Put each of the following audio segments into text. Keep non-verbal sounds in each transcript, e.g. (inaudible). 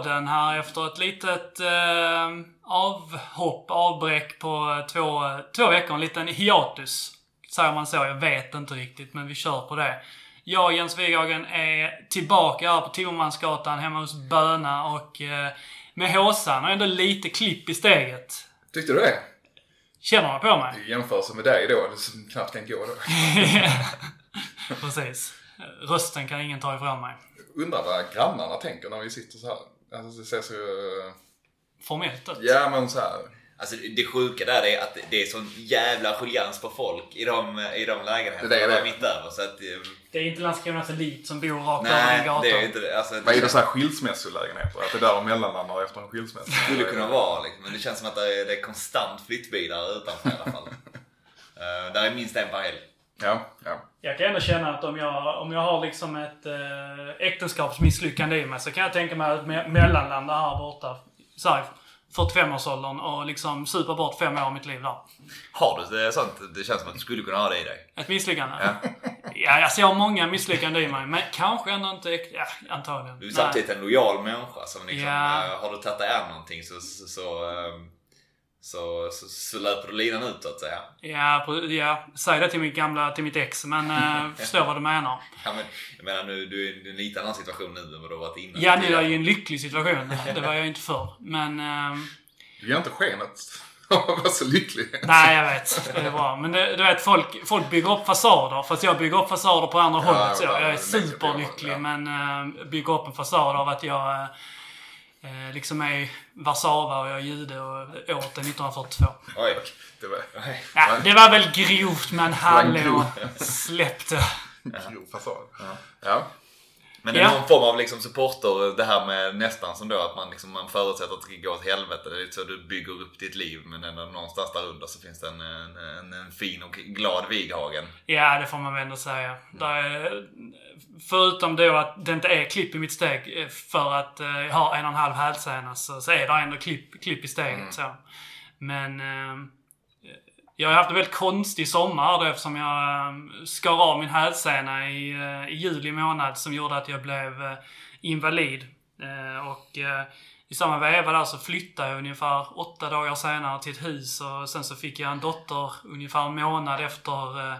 Boyspodden här efter ett litet eh, avhopp, avbräck på två, två veckor. En liten hiatus. Säger man så? Jag vet inte riktigt, men vi kör på det. Jag, Jens Wighagen, är tillbaka här på Timmermansgatan hemma hos Böna och eh, med håsan och ändå lite klipp i steget. Tyckte du det? Känner man på mig? I jämförelse med dig då, som knappt kan gå då. (laughs) Precis. Rösten kan ingen ta ifrån mig. Undrar vad grannarna tänker när vi sitter så här. Alltså det ser så... eh, Formellt ut. Ja men så här. Alltså det sjuka där är att det är sån jävla ruljans på folk i de, i de lägenheterna Det är det. där mitt över. Så att, eh, Det är inte Landskronas elit som bor rakt över nej, gatan. det är inte det. Alltså, Vad är det så här skilsmässolägenheter? Att det är där de mellanlandar efter en skilsmässa? skulle kunna vara liksom. Men det känns som att det är, det är konstant flyttbilar utanför i alla fall. uh, (laughs) där är minst en per helg. Ja, ja. Jag kan ändå känna att om jag, om jag har liksom ett äh, äktenskapsmisslyckande i mig så kan jag tänka mig att me- mellanlanda här borta. Så här, 45-årsåldern och liksom supa bort fem år av mitt liv där. Har du det sånt? Det känns som att du skulle kunna ha det i dig. Ett misslyckande? Ja. ja, alltså jag har många misslyckanden i mig. Men kanske ändå inte... Ja, antagligen. Du är Nej. samtidigt en lojal människa som liksom, Ja. eh, har du tagit dig an någonting så, så, så, ehm, så, så, så löper du linan ut så att säga. Ja, ja, säg det till mitt gamla, till mitt ex. Men äh, (laughs) förstår vad du menar. Ja, men, jag menar nu, du är i en lite annan situation nu än vad du har varit innan. Ja, nu är jag i en lycklig situation. Det var jag inte förr. Men... ehm, Du ger inte skenet av att (laughs) vara så lycklig. Nej, jag vet. Det är bra. Men det, du vet, folk, folk bygger upp fasader. Fast jag bygger upp fasader på andra Ja, hållet. Så ja, jag är superlycklig. ja. Men äh, bygger upp en fasad av att jag äh, eh, liksom är Warszawa och jag är jude och året är 1942. Oj. Det var Nej. Ja, det var väl grovt, men hallå. grov. Släpp det. grov fasad. Ja. Men det är Ja. någon form av liksom supporter, det här med nästan som då att man, liksom, man förutsätter att det ska gå åt helvete. Det är lite så du bygger upp ditt liv men ändå någonstans där under så finns det en, en, en, fin och glad Vighagen. Ja, det får man väl ändå säga. Är, förutom då att det inte är klipp i mitt steg eh, för att eh, jag har en och en halv hälsena så, så är det ändå klipp, klipp i steget. Så. Men eh, jag har haft en väldigt konstig sommar då eftersom jag eh, skar av min hälsena i, eh, i juli månad som gjorde att jag blev eh, invalid. Eh, och i samma veva där så flyttade jag ungefär åtta dagar senare till ett hus och sen så fick jag en dotter ungefär en månad efter,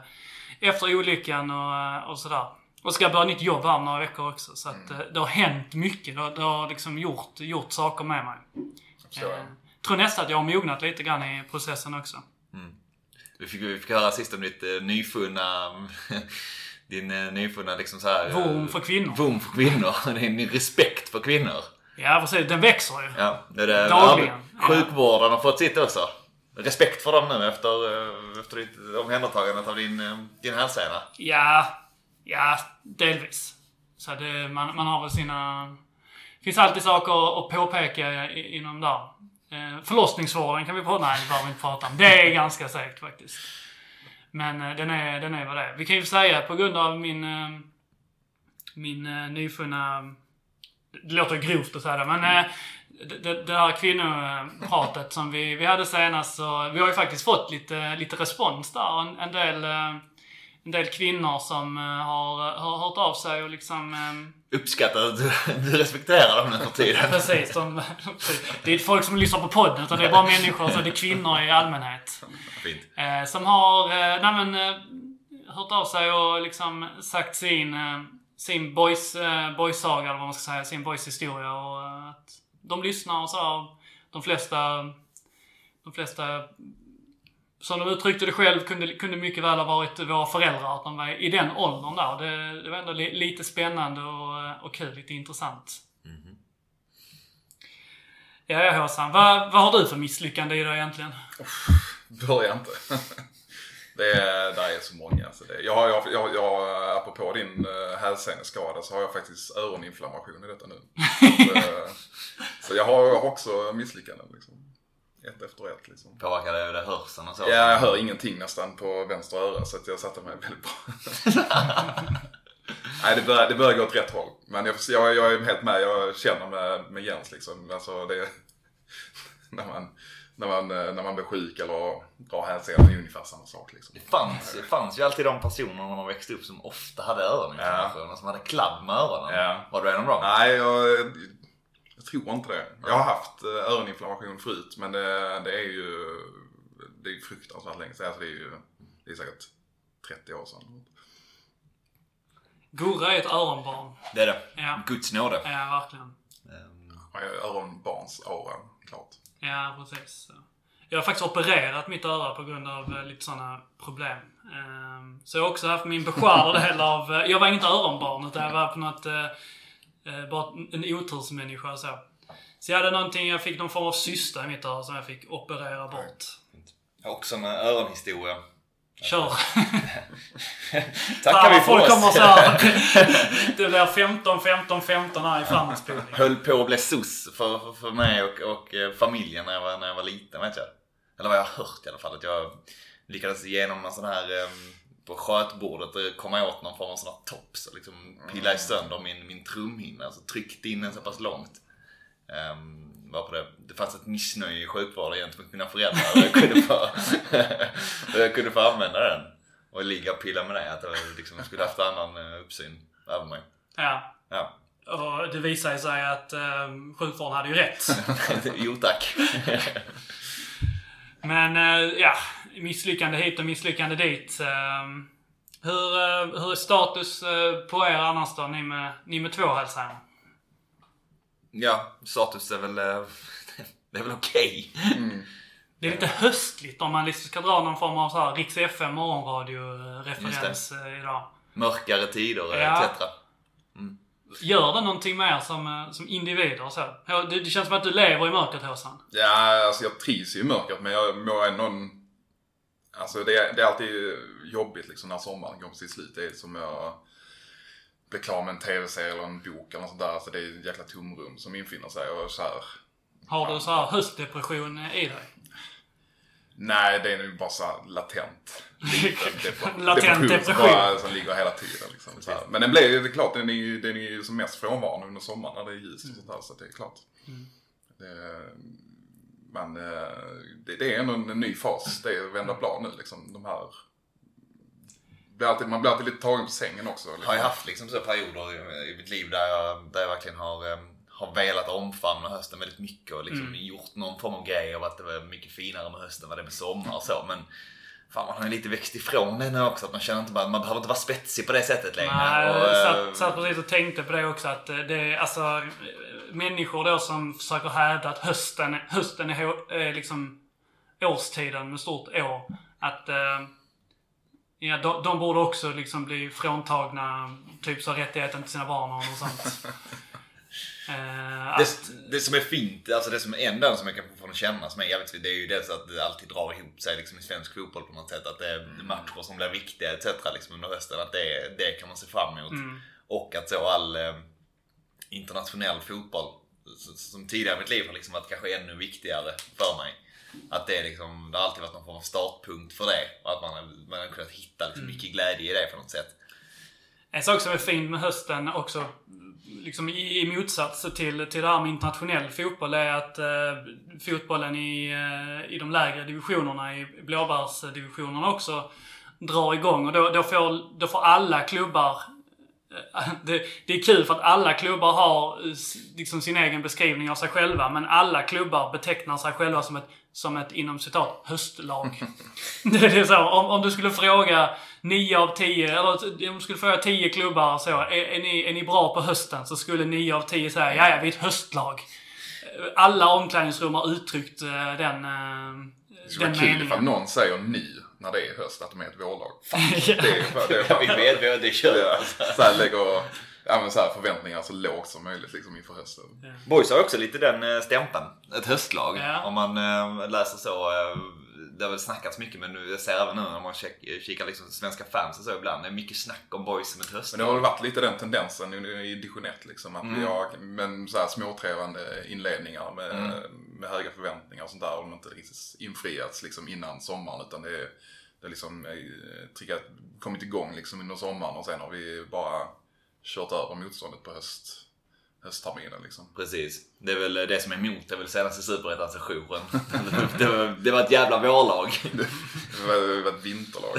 efter olyckan och, och sådär. Och ska börja nytt jobb här om några veckor också. Så att eh, det har hänt mycket. Det har, det har liksom gjort, gjort saker med mig. jag. Tror nästan att jag har mognat lite grann i processen också. Vi fick, vi fick höra sist om ditt eh, nyfunna (laughs) din eh, nyfunna liksom så här, eh, Vurm för kvinnor. Vurm för kvinnor. (laughs) Din respekt för kvinnor. Ja, precis. Den växer ju. Ja, det är det. Dagligen. Ja, Sjukvården har fått sitt också. Respekt för dem nu efter, eh, efter ditt omhändertagandet av din, eh, din hälsena. Ja, ja, delvis. Så det, man, man har väl sina... Det finns alltid saker att påpeka inom där. Eh, förlossningsvården kan vi prata Nej, det behöver vi inte prata om. Det är ganska säkert faktiskt. Men eh, den, är, den är vad det är. Vi kan ju säga på grund av min... Eh, min eh, nyfunna... Det låter grovt att säga det, men... Eh, det, det, här kvinnopratet som vi, vi hade senast så... Vi har ju faktiskt fått lite, lite respons där. En, en del... Eh, en del kvinnor som eh, har, har hört av sig och liksom... Eh, Uppskattar att du, du respekterar dem nu för tiden. Precis. De, det är inte folk som lyssnar på podden, utan det är bara människor, så det är kvinnor i allmänhet. Fint. Eh, som har eh, nej men, eh, hört av sig och liksom sagt sin, eh, sin boys, eh, boys-saga, eller vad man ska säga, sin boys-historia. Och att de lyssnar och så. De flesta, de flesta som de uttryckte det själv, kunde, kunde mycket väl ha varit våra föräldrar. Att de var i den åldern där. Det, det var ändå li, lite spännande och, eh, och kul, lite intressant. Ja, ja Håsan. Vad, vad har du för misslyckande i dig egentligen? Börja inte. (laughs) Det är, där är så många. Alltså det, jag, har- jag, jag, jag, apropå din uh, hälseneskada så har jag faktiskt öroninflammation i detta nu. så, (laughs) eh, så jag har, jag har också misslyckanden liksom. Ett efter ett liksom. Påverkar det, det hörseln och så? Ja, jag hör ingenting nästan på vänster öra så att jag satte mig väldigt bra. (laughs) Nej, det börjar, det börjar gå åt rätt håll. Men jag, jag, jag är helt med, jag känner med, med Jens liksom. Alltså det, (laughs) när, man, när, man, när man blir sjuk eller drar hälsenan. Det är ungefär samma sak liksom. Det fanns, det fanns ju alltid de personer när man växte upp som ofta hade öroninflammation och som hade kladd med öronen. Ja. Var du en av dem? Nej, jag, jag tror inte det. Jag har haft eh, öroninflammation förut men det, det är ju det är fruktansvärt länge sedan. Alltså det är ju det är säkert 30 år sedan. Gurra är ett öronbarn. Det är det. Ja. Guds nåde. Ja, verkligen. Ehm, Jag är öronbarns aura, klart. Ja, precis. Jag har faktiskt opererat mitt öra på grund av eh, lite sådana problem. Ehm, Så jag har också haft min beskärda del av... eh, Jag var inte öronbarn utan jag var på något... eh, eh, Bara en otursmänniska så. Så jag hade någonting, jag fick någon form av cysta i mitt öra som jag fick operera bort. Har också en öronhistoria. Kör! (laughs) Tackar vi för folk kommer oss. så här. (laughs) Det blir 15, 15, 15 här i framåtspolning. Höll på att bli sus för, för, för mig och, och eh, familjen när jag, var, när jag var liten vet jag. Eller vad jag har hört i alla fall. Att jag lyckades genom en sån här eh, på skötbordet komma åt någon form av sån här tops och liksom pilla sönder min, min trumhinna. Alltså tryckte in den så pass långt. Um, var på det. det fanns ett missnöje i sjukvården gentemot mina föräldrar och jag kunde få, (laughs) och jag kunde få använda den. Och ligga och pilla med det. Att jag liksom skulle haft annan eh, uppsyn över mig. Ja. Ja. Och det visade sig att um, sjukvården hade ju rätt. (laughs) jo tack. Men eh, ja, misslyckande hit och misslyckande dit. Ehm, hur, eh, hur är status eh, på er annars då, ni med, ni med två hälsar? ja, status är väl, eh, (laughs) det är väl okej. Det är lite höstligt om man liksom ska dra någon form av så här Riks FM morgonradio-referens idag. Mörkare tider Ja. etc. Gör det någonting med er som, som individer och så? Ja, Det, det känns som att du lever i mörkret, Håsan. Ja, alltså jag trivs ju i mörkret men jag mår ändå en... Alltså det är, det är alltid jobbigt liksom när sommaren går på sitt slut. Det är som jag blir klar med en tv-serie eller en bok eller något sånt där. Alltså det är ett jäkla tomrum som infinner sig och så här. Har du så här höstdepression i dig? Nej, det är nog bara så här latent. (laughs) liten Latent depression. Som, bara, som ligger hela tiden. Liksom. Men den blir ju, det är klart, den är ju, den är ju som mest frånvarande under sommaren när det är ljust och sånt där. Så det är klart. Det, men eh, det, det är ändå en ny fas. Det är att vända blad nu liksom. De här... Blir alltid, man blir alltid lite tagen på sängen också. Liksom. Har jag haft liksom så perioder i, i mitt liv där jag, där jag verkligen har, eh, har velat omfamna hösten väldigt mycket och liksom gjort någon form av grej av att det var mycket finare med hösten än vad det är med sommar och så. Men fan man har ju lite växt ifrån det nu också. Att man känner inte bara, man behöver inte vara spetsig på det sättet längre. Nej, och, jag eh, satt, satt precis och tänkte på det också att eh, det är alltså människor då som försöker hävda att hösten, hösten är, är liksom årstiden med stort Å. Att eh, ja, de, de borde också liksom bli fråntagna typ så rättigheten till sina barn och sånt. (laughs) Eh, att, Det, det som är fint, alltså det som är enda som jag kan få känna som är jävligt fint, det är ju dels att det alltid drar ihop sig liksom i svensk fotboll på något sätt. Att det är matcher som blir viktiga etc. Liksom under hösten. Att det, det kan man se fram emot. Och att så all eh, internationell fotboll som tidigare i mitt liv har liksom varit kanske ännu viktigare för mig. Att det, är liksom, det har alltid varit någon form av startpunkt för det. Och att man, har- man har kunnat hitta liksom mycket glädje i det på något sätt. En sak som är fin med hösten också, liksom i, i motsats till, till det här med internationell fotboll, är att eh, fotbollen i, eh, i de lägre divisionerna, i blåbärsdivisionerna också, drar igång. Och då, då, får, då får alla klubbar (laughs) det, det är kul för att alla klubbar har eh, liksom sin egen beskrivning av sig själva, men alla klubbar betecknar sig själva som ett, som ett inom citat, höstlag. (laughs) (laughs) det är så, om, om du skulle fråga 9 av 10, eller om du skulle fråga 10 klubbar så, är, är, ni, är ni bra på hösten? Så skulle 9 av 10 säga, ja, ja, vi är ett höstlag. Alla omklädningsrum har uttryckt eh, den, eh, Det skulle den vara kul ifall meningen. någon säger nu när det är höst att de är ett vårlag. (laughs) Ja. Det är, det är Ja, vi vet, vi vet, det kör Ja, så här lägger ja, men så här förväntningar så lågt som möjligt liksom inför hösten. Boys har också lite den eh, stämpeln. Ett höstlag. Ja. Om man eh, läser så. Det har väl snackats mycket men nu, jag ser även nu när man kik, kikar liksom svenska fans och så ibland. Det är mycket snack om boys som ett Men det har väl varit lite den tendensen i division 1 liksom. Att Mm. vi har men så här småtrevande inledningar med, med höga förväntningar och sånt där. Och de inte riktigt infriats liksom innan sommaren. Utan det är, det är liksom eh, triggat, kommit igång liksom under sommaren och sen har vi bara kört över motståndet på höst, höstterminen liksom. Precis. Det är väl det som är emot, det är väl senaste superettan-sessionen. (laughs) det, var, det var ett jävla vårlag. Det var, det var ett vinterlag.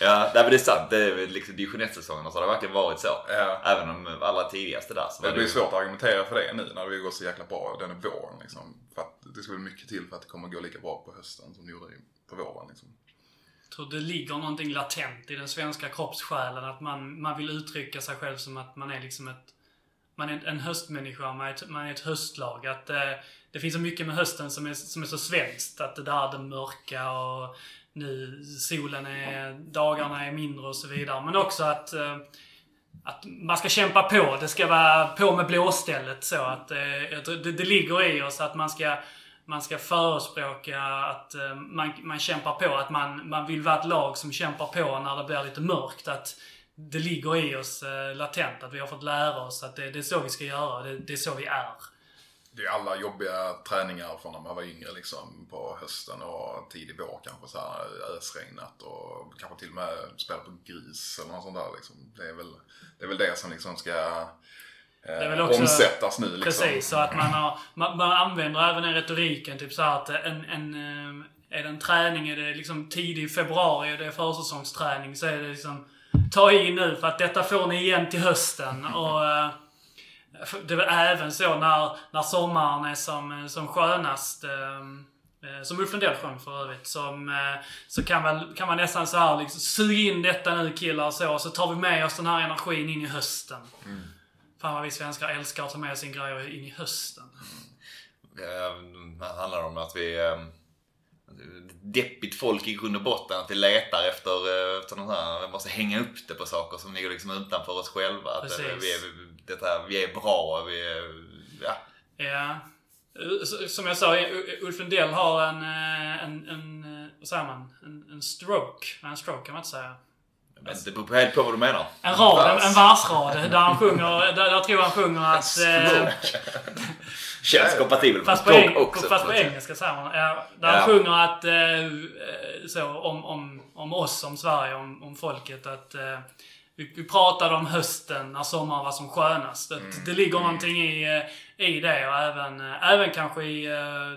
ja, (laughs) nej, men det är sant. Det är liksom division 1-säsongerna så har det verkligen varit så. Ja. Även om allra tidigaste där så Det blir ju- svårt att argumentera för det nu när det går så jäkla bra den är våren. Liksom. För att det ska bli mycket till för att det kommer gå lika bra på hösten som det gjorde på våren. Liksom. Jag tror det ligger någonting latent i den svenska kroppssjälen. Att man, man vill uttrycka sig själv som att man är liksom ett... Man är en höstmänniska, man är ett, man är ett höstlag. Att eh, det finns så mycket med hösten som är, som är så svenskt. Att det där det mörka och nu solen är... Dagarna är mindre och så vidare. Men också att... Eh, att man ska kämpa på. Det ska vara på med blåstället så att eh, det, det ligger i oss att man ska man ska förespråka att eh, man, man kämpar på. Att man, man vill vara ett lag som kämpar på när det blir lite mörkt. Att det ligger i oss eh, latent. Att vi har fått lära oss att det, det är så vi ska göra. Det, det är så vi är. Det är alla jobbiga träningar från när man var yngre liksom på hösten och tidig vår kanske så här ösregnat och kanske till och med spela på grus eller något sånt där liksom. Det är väl det, är väl det som liksom ska eh, är väl också- omsättas nu liksom. Precis, så att man, har, man, man använder även den retoriken. Typ så att en, en, eh, är det en träning, är det liksom tidig februari och det är försäsongsträning så är det liksom ta i nu för att detta får ni igen till hösten. (laughs) Och eh, det är väl även så när, när sommaren är som, som skönast. Som Ulf Lundell sjöng för övrigt. Som, så kan, väl, kan man nästan så här liksom, sug in detta nu killar så, så tar vi med oss den här energin in i hösten. Fan vad vi svenskar älskar att ta med sin grejer in i hösten. Eh, Det handlar om att vi... eh, Deppigt folk i grund och botten. Att vi letar efter, eh, efter något här, vi måste hänga upp det på saker som ligger liksom utanför oss själva. Att Precis. vi, är, detta, vi är bra, vi är... Ja. Ja. Som jag sa, Ulf Lundell har en, en, en, vad säger man? En, en stroke. En stroke kan man inte säga. Men det beror helt på vad du menar. En rad, en, en versrad. Där han sjunger, där, där tror jag han sjunger att... (laughs) Eh, Känns kompatibel fast på, eng, också. fast på engelska säger man. Ja, där Ja. han sjunger att... Eh, så, om, om, om oss, om Sverige, om, om folket. Att eh, vi, vi pratade om hösten när sommaren var som skönast. Att Det ligger någonting i, i det och även, även kanske i,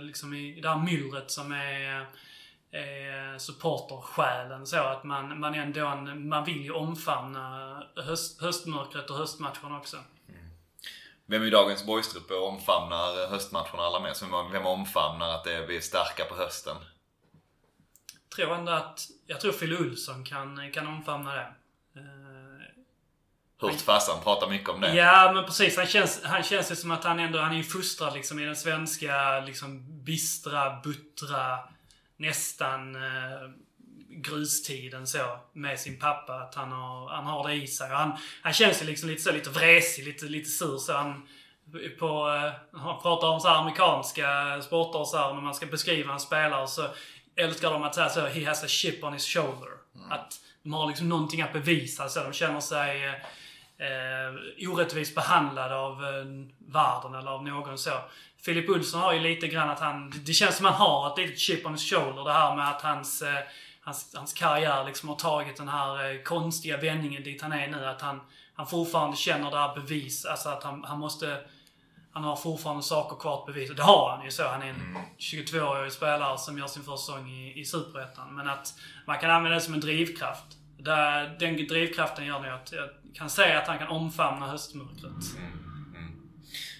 liksom i det här myllret som är eh, supportersjälen så att man, man ändå en, man vill ju omfamna höst, höstmörkret och höstmatchen också. Vem i dagens boystrupp omfamnar höstmatcherna allra mest? Vem, vem omfamnar att det, är starka på hösten? Tror ändå att, jag tror Phil Olsson kan, kan omfamna det. Eh, Hört farsan prata mycket om det. Ja, men precis. Han känns, han känns ju som att han ändå, han är ju fostrad liksom i den svenska, liksom bistra, buttra, nästan eh, grustiden så, med sin pappa. Att han har, han har det i sig. Och han, han känns ju liksom lite så, lite vresig, lite, lite sur så. Han, på, eh, han pratar om så här amerikanska sporter och så här, när man ska beskriva en spelare så älskar de att säga så, he has a chip on his shoulder. Att de har liksom någonting att bevisa, så de känner sig eh, eh, orättvist behandlad av eh, världen eller av någon så. Filip Olsson har ju lite grann att han, det känns som att han har ett litet chip on his shoulder. Det här med att hans, eh, hans, hans karriär liksom har tagit den här eh, konstiga vändningen dit han är nu. Att han, han fortfarande känner det här bevis, alltså att han, han måste han har fortfarande saker kvar att bevisa. Det har han ju så. Han är en 22-årig spelare som gör sin första säsong i, i Superettan. Men att man kan använda det som en drivkraft. Där, den drivkraften gör nu att jag kan säga att han kan omfamna höstmörkret.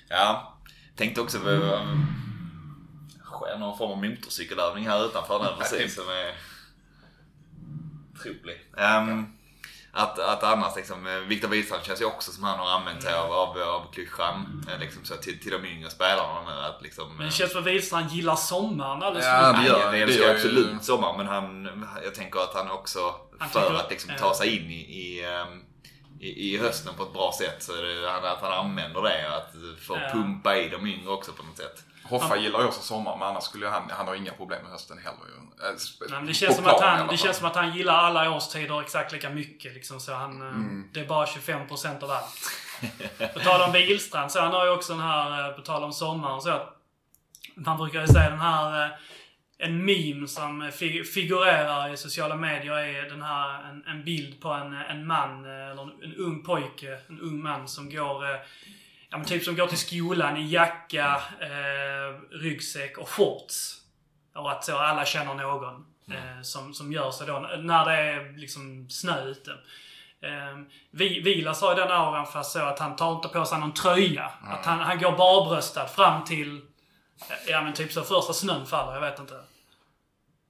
Ja, tänkte också på... sker någon form av motorcykelövning här utanför nu precis som är otrolig. Ehm, att, att annars liksom, eh, Viktor Wistrand känns ju också som han har använt sig av, av, av klyschan eh, liksom så till, till de yngre spelarna nu. Att liksom, Men det eh, känns som att Wistrand gillar sommaren alldeles Ja, för det mycket. gör Nej, det det älskar gör jag ju- absolut sommar men han, jag tänker att han också Han för att liksom ja. ta sig in i, i, ehm, i, i hösten på ett bra sätt så är det att han använder det. Att få Ja. pumpa i de yngre också på något sätt. Hoffa gillar ju också sommar, men annars skulle han, han har inga problem med hösten heller ju. Men det känns, som att han, det känns som att han gillar alla årstider exakt lika mycket. Liksom, så han, eh, Mm. Det är bara 25% av allt. På tal om Wihlstrand, så han har ju också den här, eh, på tal om sommaren, så man brukar ju säga den här, eh, en meme som fi- figurerar i sociala medier är den här, en, en bild på en, en man, eh, eller en, en ung pojke, en ung man som går, eh, ja men typ som går till skolan i jacka, eh, ryggsäck och shorts. Och att så alla känner någon eh, som, som gör så då när det är liksom snö ute. Eh, Vi- Vilas har ju den auran fast så att han tar inte på sig någon tröja. Att han, han går barbröstad fram till, ja men typ så första snön faller, jag vet inte.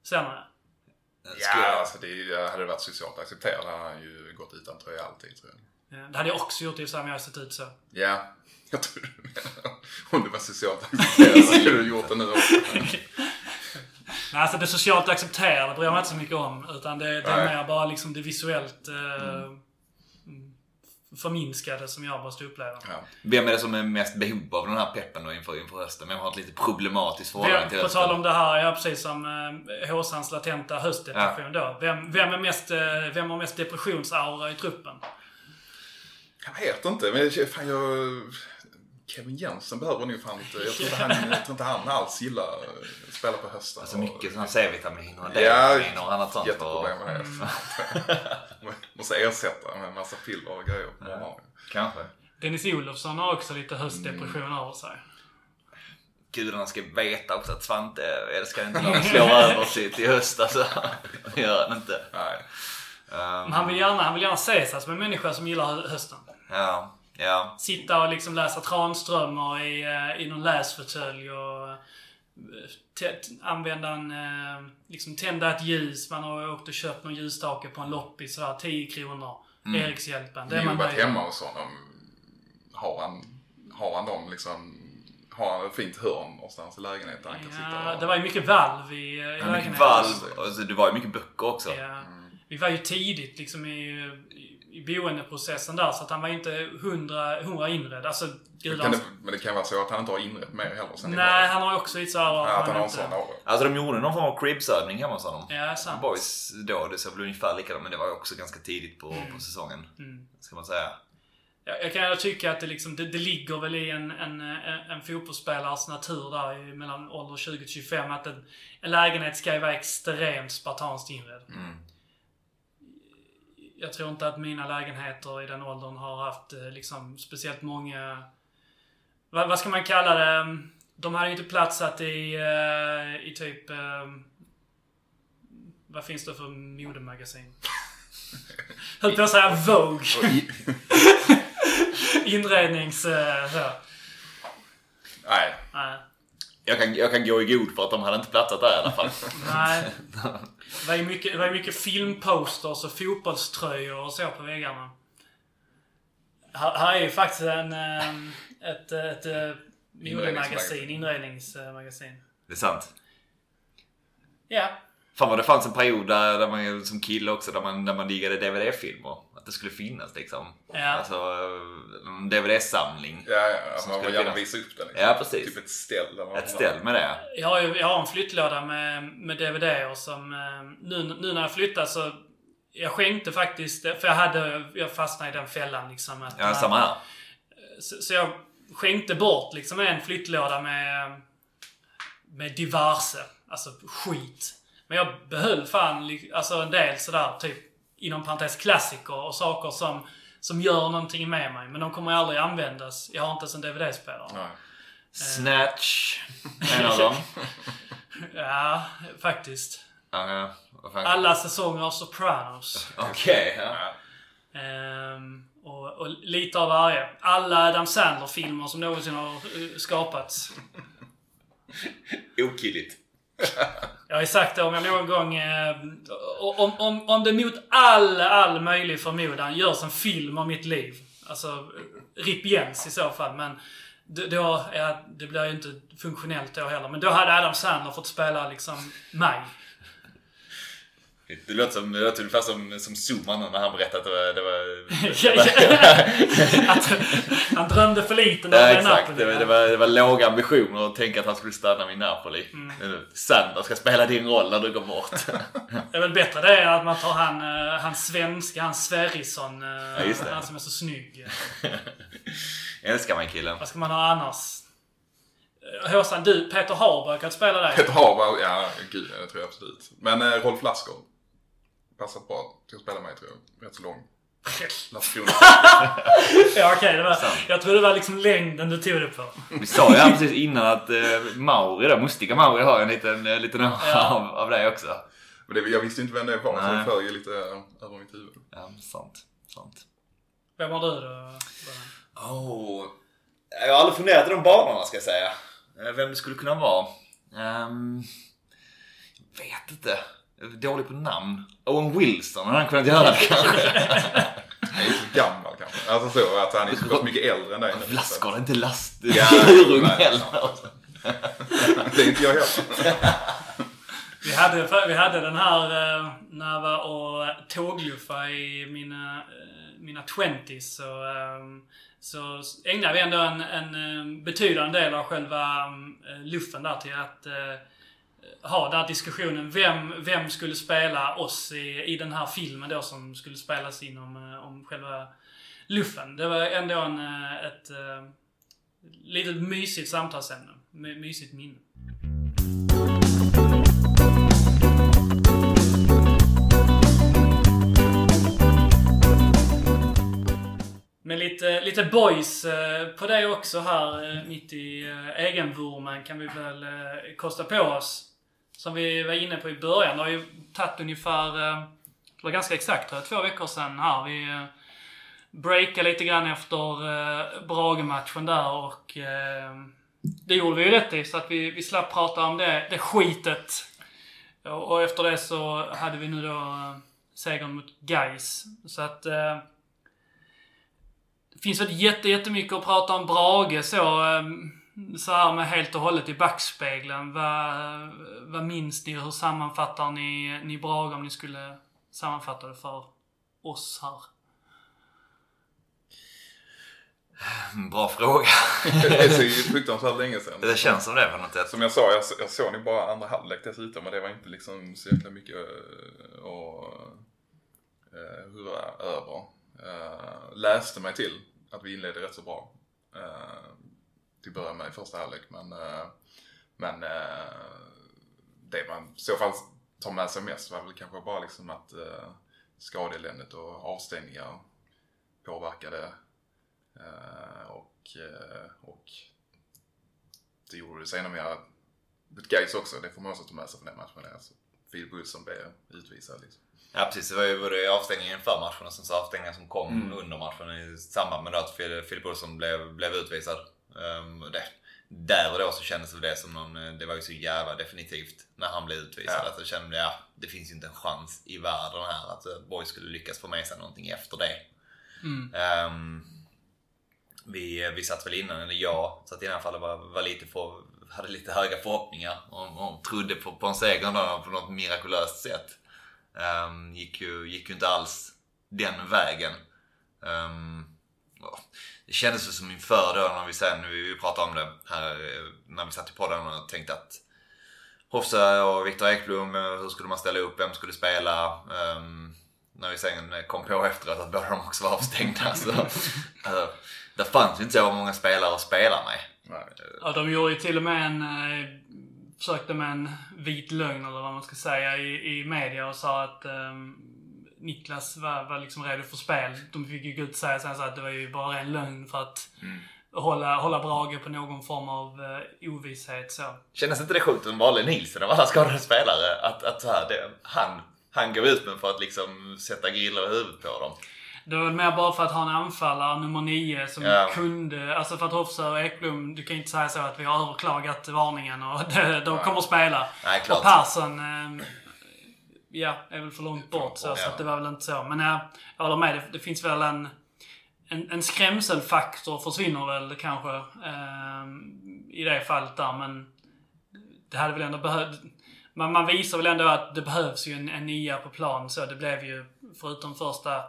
Senare. Ja, alltså det hade det varit socialt accepterat hade han ju gått utan tröja alltid tror jag. Det hade jag också gjort i om jag hade sett ut så. Ja, (laughs) jag tror du menar om det var socialt accepterat så hade du gjort det nu också. (laughs) Nej, alltså det socialt accepterade bryr jag mig inte så mycket om. Utan det, det är mer bara liksom det visuellt eh, mm. Förminskade som jag måste uppleva. Ja. Vem är det som är mest behov av den här peppen då inför, inför hösten? Vem har ett lite problematiskt förhållande till Vem, på hösten? tal om det här, ja precis som eh, Håsans latenta höstdepression då. Vem, vem, är mest, eh, vem har mest depressionsaura i truppen? Jag vet inte, men fan jag... Kevin Jensen behöver nog fan inte... Jag tror inte han, (laughs) tror inte han alls gillar att spela på hösten. Alltså mycket sådana C-vitaminer och Ja, D-vitaminer och annat sånt. Jätteproblem med det. (laughs) Måste ersätta med en massa piller och grejer. Ja. Kanske. Dennis Olofsson har också lite höstdepression över sig. Gudarna ska veta också att Svante älskar inte när de (laughs) slår över sig till höst alltså. Det gör han inte. Nej. Um, han vill gärna, han vill gärna se sig som en människa som gillar hö- hösten. ja, ja. Sitta och liksom läsa Tranströmer i, eh, i någon läsfåtölj och eh, använda en, eh, liksom tända ett ljus. Man har åkt och köpt någon ljusstake på en loppis sådär, 10 kronor. Erikshjälpen. Det är man Jobbat hemma hos honom. Har han, har han dem liksom... Har han ett fint hörn någonstans i lägenheten han kan sitta Ja, och... det var ju mycket valv i, i ja mycket lägenheten. valv. Alltså, det var ju mycket böcker också. Ja. Vi var ju tidigt liksom i, i, i boendeprocessen där så att han var inte hundra, hundra inredd. Alltså, gud, Kan det, men det kan vara så att han inte har inrett mer heller sen Nej, han har också lite såhär... Ja, att han har en sån aura. Alltså de gjorde någon form av cribsövning hemma hos honom. Ja, sant. Boys då, det såg väl ungefär likadant men det var ju också ganska tidigt på, på säsongen. Mm. Ska man säga. Jag, jag kan ju tycka att det, liksom, det, det ligger väl i en, en, en, en fotbollsspelares natur där i, mellan ålder 20 till 25 att en, en lägenhet ska ju vara extremt spartanskt inredd. Mm. Jag tror inte att mina lägenheter i den åldern har haft eh, liksom speciellt många... Vad, vad ska man kalla det? De hade inte platsat i, eh, i typ... eh, Vad finns det för modemagasin? (laughs) Höll på att säga Vogue. (laughs) Inrednings... eh, så. Nej. Nej. Jag kan, jag kan gå i god för att de hade inte platsat där i alla fall. Nej. Det var ju mycket, det var mycket filmposters och fotbollströjor och så på väggarna. Här, här är ju faktiskt en, eh, ett, ett, ett modemagasin, inredningsmagasin. Det är sant. Ja. Fan vad det fanns en period där, där man som kille också, där man, där man diggade DVD-filmer. Att det skulle finnas liksom. Ja. Alltså en DVD-samling. Ja, ja, Som man vill gärna finnas. visa upp den. Liksom. Ja, precis. Typ ett ställ. Ett ställ med det. Jag har, ju, jag har en flyttlåda med, med DVD-er som... eh, Nu, nu när jag flyttade så... Jag skänkte faktiskt, för jag hade... Jag fastnade i den fällan liksom. Att Ja, samma här. Så, så jag skänkte bort liksom en flyttlåda med, med diverse, alltså skit. Men jag behöll fan alltså en del sådär, typ inom parentes klassiker och saker som, som gör någonting med mig. Men de kommer aldrig användas. Jag har inte ens en DVD-spelare. Nej. Snatch. (laughs) En av dem. Ja, faktiskt. Ja, ja. Alla säsonger av Sopranos. Okej. ja. Ja. Ehm, och, och lite av varje. Alla Adam Sandler-filmer som någonsin har eh, skapats. (laughs) Okilligt. Jag har ju sagt det om jag någon gång... Eh, om, om, om det mot all, all möjlig förmodan görs en film om mitt liv. Alltså, Rip Jens i så fall. Men då, ja, det blir ju inte funktionellt då heller. Men då hade Adam Sandler fått spela liksom mig. Det låter, som, det låter ungefär som, som Zoman när han berättade att det var... Det var. Att han drömde för lite när han var i. Napoli. Det var, det, var, det var låga ambitioner att tänka att han skulle stanna vid Napoli. Mm. Sander ska spela din roll när du går bort. Det är väl bättre det är att man tar han, eh, han svenska, han Sverrisson. eh, Ja. Han som är så snygg. (laughs) Älskar man killen. Vad ska man ha annars? Håsan, du, Peter Harberg kan spela dig. Peter Harberg, ja gud det tror jag absolut. Men eh, Rolf Lassgård. Passat bra till att spela mig tror jag. Rätt så lång. (laughs) (laughs) Ja det var, jag tror det var liksom längden du tog det på. Vi sa ju här precis innan att eh, Mauri då, Mustika Mauri har en liten, eh, liten Ja. av, av dig också. Men det, jag visste inte vem det var så Nej. det flög lite eh, över mitt huvud. Ja, sant. sant. Vem har du då? Oh. Jag har aldrig funderat i de banorna ska jag säga. Eh, Vem det skulle kunna vara. Um, vet inte. Dålig på namn. Owen Wilson, har han kunnat göra det kanske? (laughs) Han är ju så gammal kanske. Alltså så att han är så pass mycket äldre än dig. nu. Vlaskar är inte last... Ja, djurung nej, heller. Det är inte jag heller. Vi hade, vi hade den här eh, när jag var och tågluffa i mina, eh, mina 20s så, ehm, så ägnade vi ändå en, en eh, betydande del av själva eh, luffen där till att ha den här diskussionen. Vem, vem skulle spela oss i, i den här filmen då som skulle spelas in om, eh, om själva luffen. Det var ändå en, ett, ett eh, litet mysigt samtalsämne. My, mysigt minne. Med lite, lite boys eh, på det också här mitt i egenvurmen kan vi väl kosta på oss. Som vi var inne på i början. Det har ju tagit ungefär, eh, det var ganska exakt tror jag, två veckor sedan här. Vi eh, breakade lite grann efter eh, Brage-matchen där och det gjorde vi ju rätt i så att vi, vi slapp prata om det, det skitet. Och, efter det så hade vi nu då segern mot Gais. Så att eh, det finns väl jätte, jättemycket att prata om Brage så, så här med helt och hållet i backspegeln. Vad, vad minns ni? Hur sammanfattar ni, ni Brage om ni skulle sammanfatta det för oss här? Bra fråga. Det är så fruktansvärt länge sedan. Det känns som det på något sätt. Som jag sa, jag, jag såg ni bara andra halvlek dessutom och det var inte liksom så jäkla mycket eh, att uh, hurra över. Eh, läste mig till att vi inledde rätt så bra. Till att börja med i första halvlek men, eh, men eh, det man i så fall tar med sig mest var väl kanske bara liksom att uh, skadeeländet och avstängningar påverkade Eh, och, eh, och det gjorde det senare mer ett guys också, det får man också ta med sig från den matchen. Alltså, Phil Wilson blev utvisad liksom. Ja precis, det var ju både avstängningen inför matchen och sen så avstängningen som kom Mm. under matchen i samband med att Philip Olsson blev, blev utvisad. Um, det, där och då så kändes det som någon, eh, det var ju så jävla definitivt när han blev utvisad. Ja. Att jag kände, ja det finns ju inte en chans i världen här att eh, Boys skulle lyckas få med sig någonting efter det. Mm. Ehm, vi, vi satt väl innan, eller jag satt i alla fall och var, var lite för, hade lite höga förhoppningar och, och trodde på, på en seger då, på något mirakulöst sätt. Ehm, gick, ju, gick ju inte alls den vägen. Ja, det kändes ju som inför då när vi sen, vi, vi pratade om det här eh, när vi satt i podden och tänkte att Hofsa och Viktor Ekblom, eh, hur skulle man ställa upp? Vem skulle spela? Ehm, när vi sen kom på efteråt att båda de också var avstängda. Så, alltså, det fanns ju inte så många spelare att spela med. Ja, de gjorde ju till och med en... Eh, försökte med en vit lögn eller vad man ska säga i, i media och sa att ehm, Niklas var, var liksom redo för spel. De fick ju gå ut och säga sen så att det var ju bara en lögn för att hålla, hålla Brage på någon form av eh, ovisshet så. Kändes inte det sjukt om valde Nilsson av alla skadade spelare? Att, att så här, det, han, han går ut med för att liksom sätta griller i huvudet på dem. Det var väl mer bara för att ha en anfallare, nummer nio, som Ja. kunde... Alltså för att Hofsö och Ekblom, du kan ju inte säga så att vi har överklagat varningen och (laughs) de, de kommer att spela. Nej, klart. Och Persson, eh, ja, är väl för långt bort så, bort, så ja. att det var väl inte så. Men jag, jag håller med, det, det finns väl en, en, en skrämselfaktor försvinner väl kanske eh, i det fallet där, men det hade väl ändå behövt... Man, man visar väl ändå att det behövs ju en, en nia på plan så det blev ju, förutom första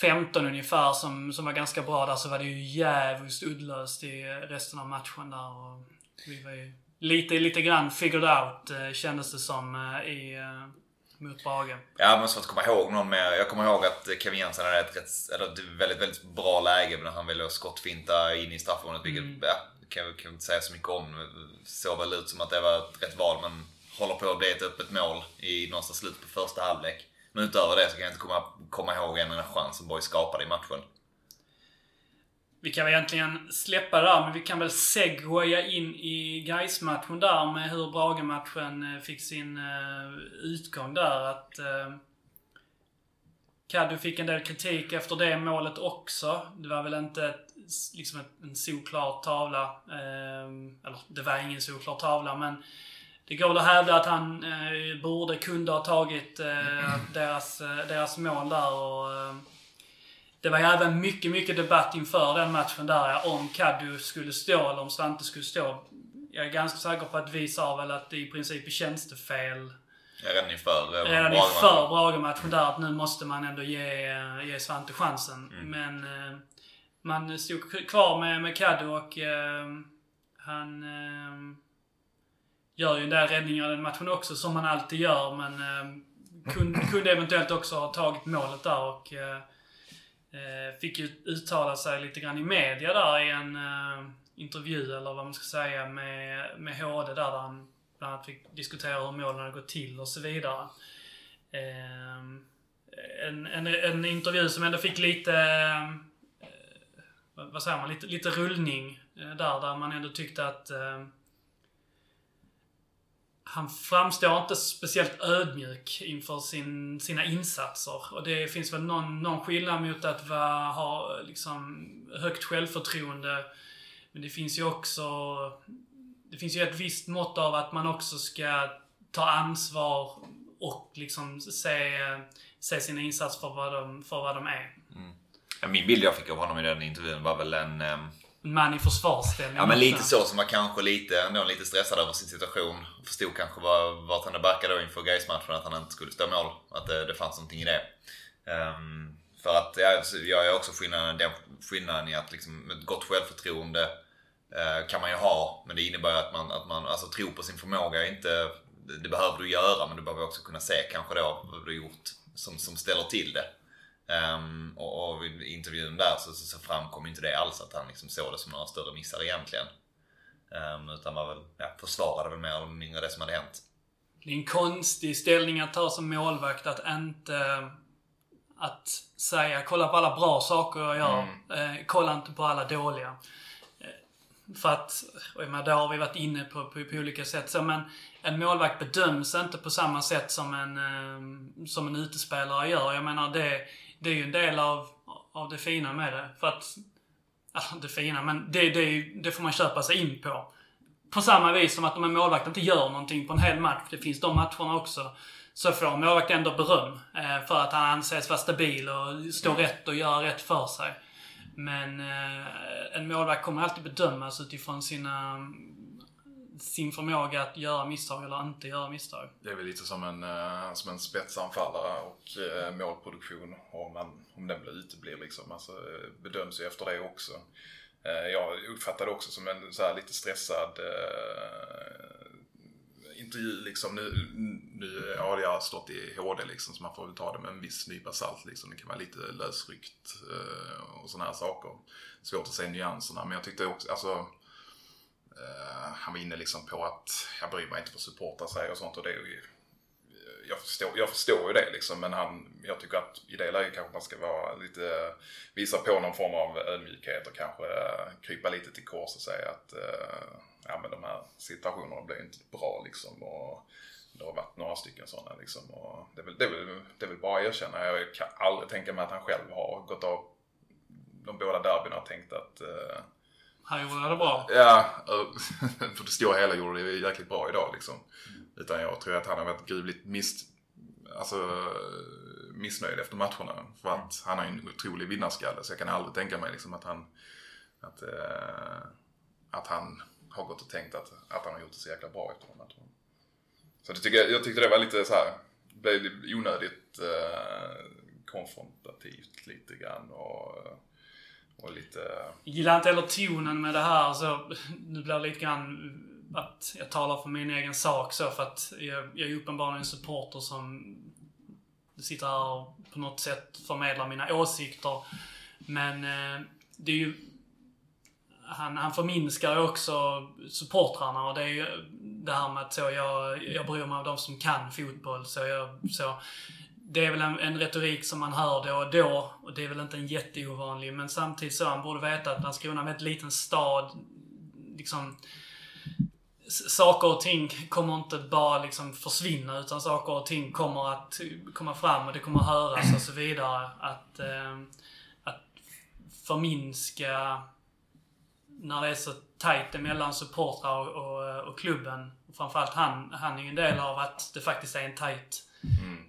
15 ungefär som, som var ganska bra där så var det ju jävligt uddlöst i resten av matchen där. Och vi var ju lite, lite grann figured out eh, kändes det som eh, i, eh, mot Brage. Ja, men så att komma ihåg någon mer. Jag kommer ihåg att Kevin Jensen hade ett, rätt, eller ett väldigt, väldigt bra läge när han ville skottfinta in i straffområdet. Vilket, ja, kan jag inte säga så mycket om. Såg väl ut som att det var ett rätt val men håller på att bli ett öppet mål i någonstans slutet på första halvlek. Men utöver det så kan jag inte komma, komma ihåg en enda chans som Boys skapade i matchen. Vi kan väl egentligen släppa det där, men vi kan väl segwaya in i gais matchen där med hur Brage-matchen eh, fick sin uh, utgång där. Att uh, Kaddu fick en del kritik efter det målet också. Det var väl inte ett, liksom ett, en solklar tavla. Eller det var ingen solklar tavla, men det går att hävda att han eh, borde, kunde ha tagit eh, (clears throat) deras, deras mål där och eh, det var ju även mycket, mycket debatt inför den matchen där om Kaddu skulle stå eller om Svante skulle stå. Jag är ganska säker på att vi sa väl att det i princip är tjänstefel. Ja, redan inför eh, Redan inför Brage-matchen där att nu måste man ändå ge, ge Svante chansen. Mm. Men eh, man stod kvar med, med Kaddu och eh, han eh, gör ju en del räddningar den matchen också som man alltid gör men eh, kunde, kunde eventuellt också ha tagit målet där och eh, Eh, Eh, fick ju uttala sig lite grann i media där i en eh, intervju, eller vad man ska säga, med, med HD där, där han bland annat fick diskutera hur målen hade gått till och så vidare. Eh, en, en, en intervju som ändå fick lite, eh, vad säger man, lite, lite rullning eh, där, där man ändå tyckte att eh, han framstår inte speciellt ödmjuk inför sin, sina insatser. Och det finns väl någon, någon skillnad mot att va, ha liksom högt självförtroende. Men det finns ju också... Det finns ju ett visst mått av att man också ska ta ansvar och liksom se, se sina insatser för vad de, för vad de är. Mm. Min bild jag fick av honom i den intervjun var väl en ehm, man i försvarsställning. Ja men lite så som var kanske lite, ändå lite stressad över sin situation. Förstod kanske var, vart han backade inför Gais-matchen, att han inte skulle stå mål. Att det, det fanns någonting i det. Um, för att ja, jag är också skillnaden, den skillnaden i att liksom, ett gott självförtroende uh, kan man ju ha. Men det innebär att man, att man alltså, tror på sin förmåga. Inte, det behöver du göra men du behöver också kunna se kanske då vad du gjort som, som ställer till det. Um, och, och vid intervjun där så, så, så framkom inte det alls att han liksom såg det som några större missar egentligen. Um, utan var väl, ja, försvarade väl mer eller mindre det som hade hänt. Det är en konstig ställning att ta som målvakt att inte att säga kolla på alla bra saker jag gör. Mm. Eh, kolla inte på alla dåliga. Eh, för att, och jag menar, det har vi varit inne på, på, på olika sätt. Så, men en målvakt bedöms inte på samma sätt som en, eh, som en utespelare gör. Jag menar det det är ju en del av, av det fina med det. För att, alltså det fina, men det, det, det får man köpa sig in på. På samma vis som att om en målvakt inte gör någonting på en hel match, det finns de matcherna också, så får målvakten ändå beröm. Eh, för att han anses vara stabil och stå mm. rätt och göra rätt för sig. Men eh, en målvakt kommer alltid bedömas utifrån sina sin förmåga att göra misstag eller inte göra misstag. Det är väl lite som en, eh, som en spetsanfallare och eh, målproduktion om, man, om den blir uteblir liksom. Alltså, bedöms ju efter det också. Eh, jag uppfattar det också som en så här, lite stressad intervju liksom. Nu, nu ja, det har stått i HD liksom så man får väl ta det med en viss nypa salt liksom. Det kan vara lite lösryckt och sådana här saker. Svårt att se nyanserna men jag tyckte också, alltså Eh, han var inne liksom på att jag bryr mig inte vad supportrar säger och sånt och det är ju, jag, förstår, jag förstår ju det liksom men han, jag tycker att i det läget kanske man ska vara lite, visa på någon form av ödmjukhet och kanske eh, krypa lite till kors och säga att eh, ja men de här situationerna blir inte bra liksom och det har varit några stycken sådana liksom och det är väl, det är väl, det är väl bara att erkänna. Jag kan aldrig tänka mig att han själv har gått av de båda derbyna och tänkt att han gjorde det bra. Ja, (laughs) för det stora hela gjorde det jäkligt bra idag liksom. Mm. Utan jag tror att han har varit gruvligt miss, alltså, missnöjd efter matcherna. För att han har en otrolig vinnarskalle så jag kan aldrig tänka mig liksom att han att, eh, att han har gått och tänkt att, att han har gjort det så jäkla bra efter de matcherna. Så det tycker jag, jag tyckte det var lite så här, blev onödigt eh, konfrontativt lite grann. Och, och lite... Jag gillar inte heller tonen med det här. Så, nu blir det lite grann att jag talar för min egen sak så för att jag, jag är uppenbarligen en supporter som sitter här och på något sätt förmedlar mina åsikter. Men eh, det är ju... han, han förminskar ju också supportrarna och det är ju det här med att så jag, jag bryr mig om de som kan fotboll. Så jag, så, det är väl en, en retorik som man hör då och då och det är väl inte en jätteovanlig men samtidigt så han borde veta att Landskrona är en väldigt liten stad. Liksom, saker och ting kommer inte bara liksom försvinna utan saker och ting kommer att komma fram och det kommer att höras och så vidare. Att, eh, att förminska när det är så tajt emellan supportrar och, och, och klubben. Framförallt han, han är ju en del av att det faktiskt är en tajt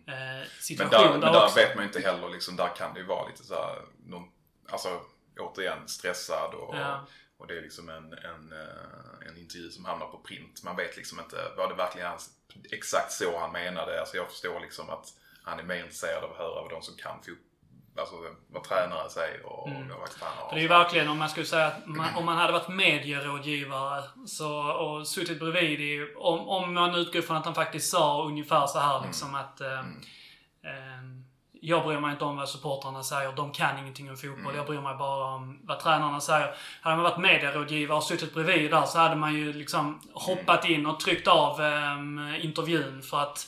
Eh, Men situation där, men där vet man ju inte heller liksom, där kan det ju vara lite så här, någon, alltså återigen stressad och, Ja. och det är liksom en, en, eh, en intervju som hamnar på print. Man vet liksom inte, var det verkligen hans, exakt så han menade? Alltså jag förstår liksom att han är mer intresserad av att höra vad de som kan fotboll, alltså vad tränare säger och Mm. vad det är ju verkligen om man skulle säga att man, om man hade varit medierådgivare så, och suttit bredvid i, om, om man utgår från att han faktiskt sa ungefär så här liksom att eh, eh, jag bryr mig inte om vad supportrarna säger, de kan ingenting om fotboll. Jag bryr mig bara om vad tränarna säger. Hade man varit medierådgivare och suttit bredvid där så hade man ju liksom hoppat in och tryckt av eh, intervjun för att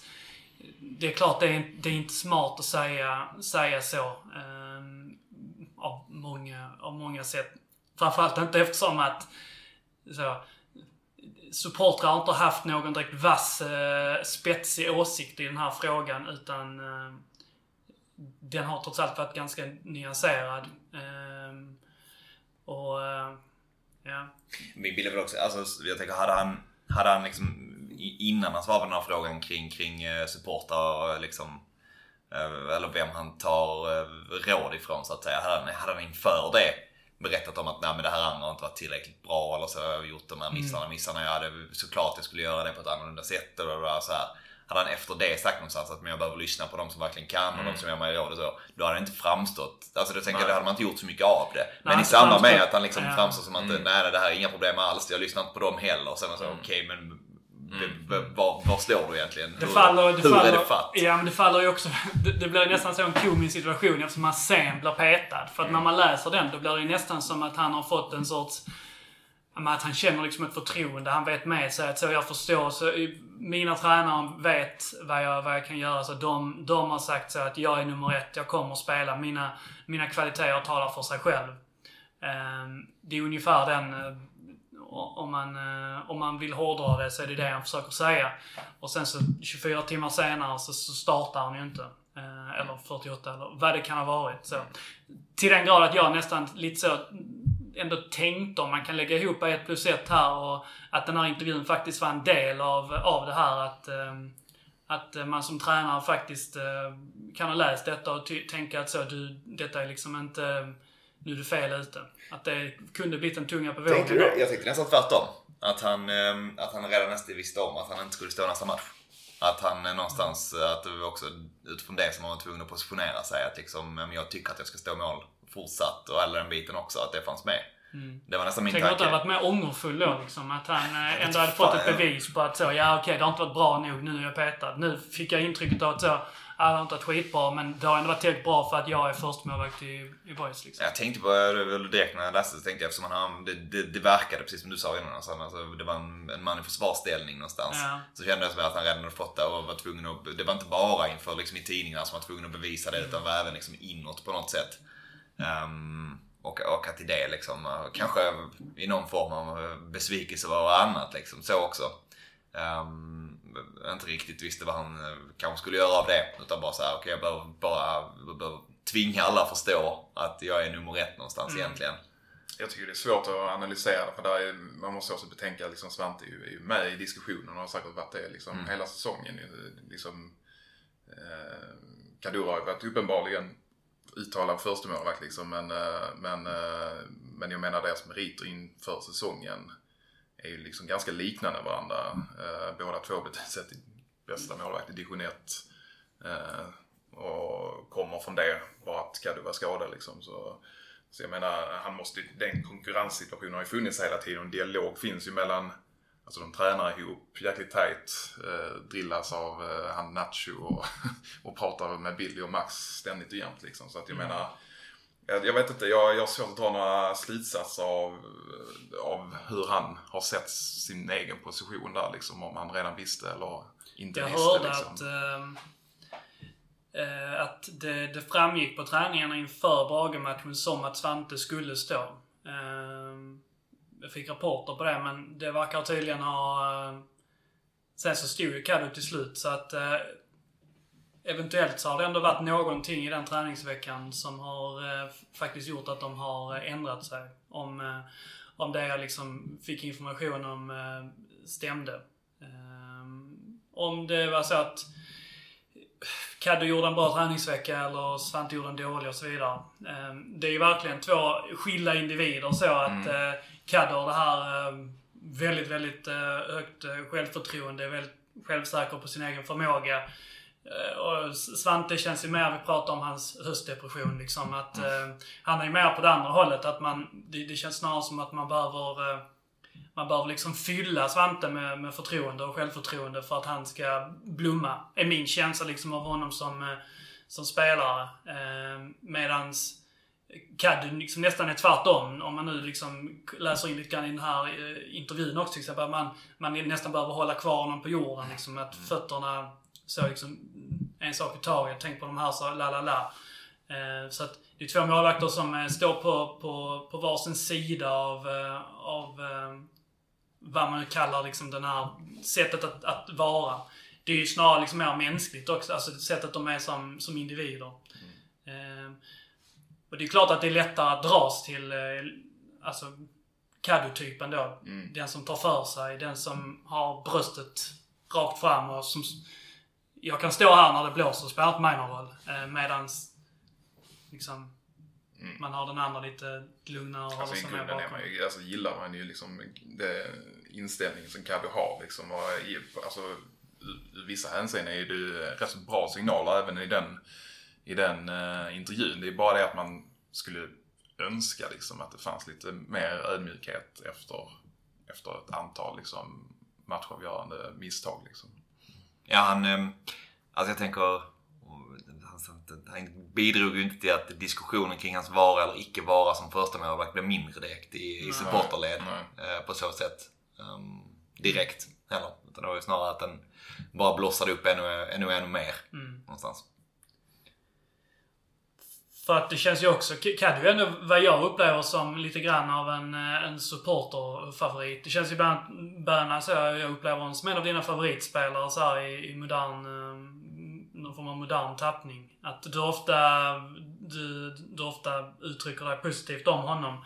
det är klart, det är, det är inte smart att säga, säga så. Eh, av, många, av många sätt. Framförallt inte eftersom att så, supportrar har inte haft någon direkt vass, eh, spetsig åsikt i den här frågan utan eh, den har trots allt varit ganska nyanserad. Eh, och eh, ja. Min bild är väl också, alltså jag tänker hade han, hade han liksom innan han svarade på den här frågan kring, kring eh, supportrar och liksom eh, eller vem han tar eh, råd ifrån så att säga. Hade han, hade han inför det berättat om att nej men det här andra har inte varit tillräckligt bra eller så har jag gjort de här missarna, missarna. Jag hade såklart jag skulle göra det på ett annorlunda sätt eller bla, så här. Hade han efter det sagt någonstans att men jag behöver lyssna på de som verkligen kan och de som ger mig råd och så. Då hade det inte framstått, alltså då tänker jag, då hade man inte gjort så mycket av det. Men Nej, i samband med att han liksom ja. framstår som att nej, nej det här är inga problem alls, jag lyssnar inte på dem heller. Sen så okej men v- var, var står du egentligen? Det faller, det hur faller, är det fatt? Ja, men det faller ju också... Det, det blir nästan så en komisk situation eftersom han sen blir petad. För att när man läser den, då blir det nästan som att han har fått en sorts... Att han känner liksom ett förtroende. Han vet med sig att så jag förstår. Så mina tränare vet vad jag, vad jag kan göra. Så de, de har sagt så att jag är nummer ett. Jag kommer att spela. Mina, mina kvaliteter talar för sig själv. Ehm, Det är ungefär den... Om man, eh, om man vill hårdra det så är det det han försöker säga. Och sen så 24 timmar senare så, så startar han ju inte. Eh, eller 48 eller vad det kan ha varit. Så. Till den grad att jag nästan lite så ändå tänkte om man kan lägga ihop ett plus ett här och att den här intervjun faktiskt var en del av, av det här att eh, att man som tränare faktiskt kan ha läst detta och tänka att så, du, detta är liksom inte, nu är du fel ute. Att det kunde blivit en tunga på Tänkte du vågen. det? Jag tänkte nästan tvärtom. Att han, ehm, att han redan nästan visste om att han inte skulle stå nästa match. Att han eh, någonstans, eh, att det var också utifrån det som han var tvungen att positionera sig. Att liksom, men jag tycker att jag ska stå mål fortsatt och alla den biten också, att det fanns med. Det var nästan min Tänk att tanke. han varit mer ångerfull då liksom. Att han eh, ändå hade fan, fått ett bevis på att så, ja okej det har inte varit bra nog, nu är jag petad. Nu fick jag intrycket av att så, det har inte varit skitbra men det har ändå varit tillräckligt bra för att jag är förstemålvakt i, i boys liksom. Jag tänkte på eller direkt när jag läste så tänkte jag eftersom han, det, det, det verkade precis som du sa innan. Alltså, alltså, det var en, en man i försvarsställning någonstans. Ja. Så kände jag som att han redan hade fått det och var tvungen att, det var inte bara inför liksom, i tidningarna som han var tvungen att bevisa det utan var även liksom, inåt på något sätt. Ehm, och, att i det liksom, kanske i någon form av besvikelse var annat liksom, så också. Um, inte riktigt visste vad han eh, kanske skulle göra av det. Utan bara så här, okej jag behöver bara jag behöver tvinga alla att förstå att jag är nummer ett någonstans egentligen. Jag tycker det är svårt att analysera det, för där är, man måste också betänka att liksom Svante är ju, är ju med i diskussionen och har säkert varit det liksom hela säsongen. Liksom, eh, Kadura har ju varit uppenbarligen uttalad förstemålvakt liksom, men, eh, men, eh, men jag menar deras meriter inför säsongen är ju liksom ganska liknande varandra. Eh, båda två sett bästa målvakt i division 1. Eh, och kommer från det, bara att Kaddu var skadad liksom. Så, så jag menar, han måste, den konkurrenssituationen har ju funnits hela tiden. En dialog finns ju mellan, alltså de tränar ihop jäkligt tajt. Eh, drillas av eh, han Nacho och, (laughs) och pratar med Billy och Max ständigt och jämt liksom. Så att jag menar, Jag, jag vet inte, jag, jag har svårt att dra några slutsatser av, av hur han har sett sin egen position där liksom. Om han redan visste eller inte Jag visste hörde liksom. att, eh, att det, det framgick på träningarna inför Brage-matchen som att Svante skulle stå. Ehm, jag fick rapporter på det, men det verkar tydligen ha... Sen så stod ju Caddo till slut, så att eventuellt så har det ändå varit någonting i den träningsveckan som har eh, faktiskt gjort att de har eh, ändrat sig. Om, eh, om det jag liksom fick information om eh, stämde. Ehm, om det var så att Caddo gjorde en bra träningsvecka eller Svante gjorde en dålig och så vidare. Ehm, Det är ju verkligen två skilda individer så att mm. Caddo har det här eh, väldigt, väldigt eh, högt eh, självförtroende, väldigt självsäker på sin egen förmåga. Eh, Och Svante känns ju mer, vi pratar om hans höstdepression liksom, att eh, han är ju mer på det andra hållet. Att man, det, det känns snarare som att man behöver eh, man behöver liksom fylla Svante med, med förtroende och självförtroende för att han ska blomma. Är min känsla liksom av honom som, eh, som spelare. Eh, medans Caddy liksom nästan är tvärtom. Om man nu liksom läser in lite grann i den här eh, intervjun också till exempel. Man, man nästan behöver hålla kvar honom på jorden. Liksom, att fötterna så liksom en sak i taget. Tänk på de här så la la la. Eh, så att det är två målvakter som eh, står på, på, på varsin sida av, eh, av vad man kallar liksom den här sättet att, att vara. Det är ju snarare liksom mer mänskligt också. Alltså sättet de är som, som individer. Eh, och det är klart att det är lättare att dras till alltså Caddo-typen då. Den som tar för sig, den som har bröstet rakt fram och som... Jag kan stå här när det blåser och spelar inte mig någon roll. Eh, medans liksom, man har den andra lite lugnare och Alltså grunden är bakom. man ju, alltså gillar man ju liksom det inställningen som Caddy har liksom. Och, alltså, i- vissa hänseenden är det ju rätt så bra signaler även i den, i den eh, intervjun. Det är bara det att man skulle önska liksom att det fanns lite mer ödmjukhet efter, efter ett antal liksom matchavgörande misstag liksom. Ja, han... ehm, Alltså jag tänker... Han, bidrog ju inte till att diskussionen kring hans vara eller icke vara som första målvakt blev mindre direkt i, i supporterled. Nej. eh, På så sätt. ehm, direkt heller. Utan det var ju snarare att den bara blossade upp ännu, ännu, ännu mer. Någonstans. För att det känns ju också, Caddy är ju ändå vad jag upplever som lite grann av en, eh, en supporterfavorit. Det känns ju ibland, början så, jag upplever honom som en av dina favoritspelare så här, i, i modern, eh, någon form av modern tappning. Att du ofta, du, du ofta uttrycker dig positivt om honom.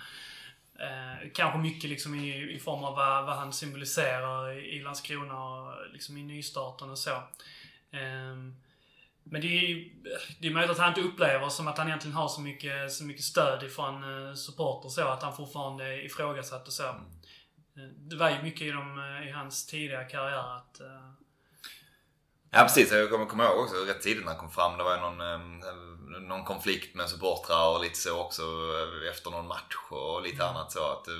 Eh, kanske mycket liksom i, i form av vad, vad han symboliserar i, i Landskrona och liksom i nystarten och så. Eh, men det är ju det är möjligt att han inte upplever som att han egentligen har så mycket, så mycket stöd ifrån uh, supporter så att han fortfarande är ifrågasatt och så. Eh, Det var ju mycket i, dem, eh, i hans tidiga karriär att... eh, Ja precis, jag kommer komma ihåg också rätt tidigt när han kom fram. Det var ju någon, eh, någon konflikt med supportrar och lite så också eh, efter någon match och lite annat så. Att, eh,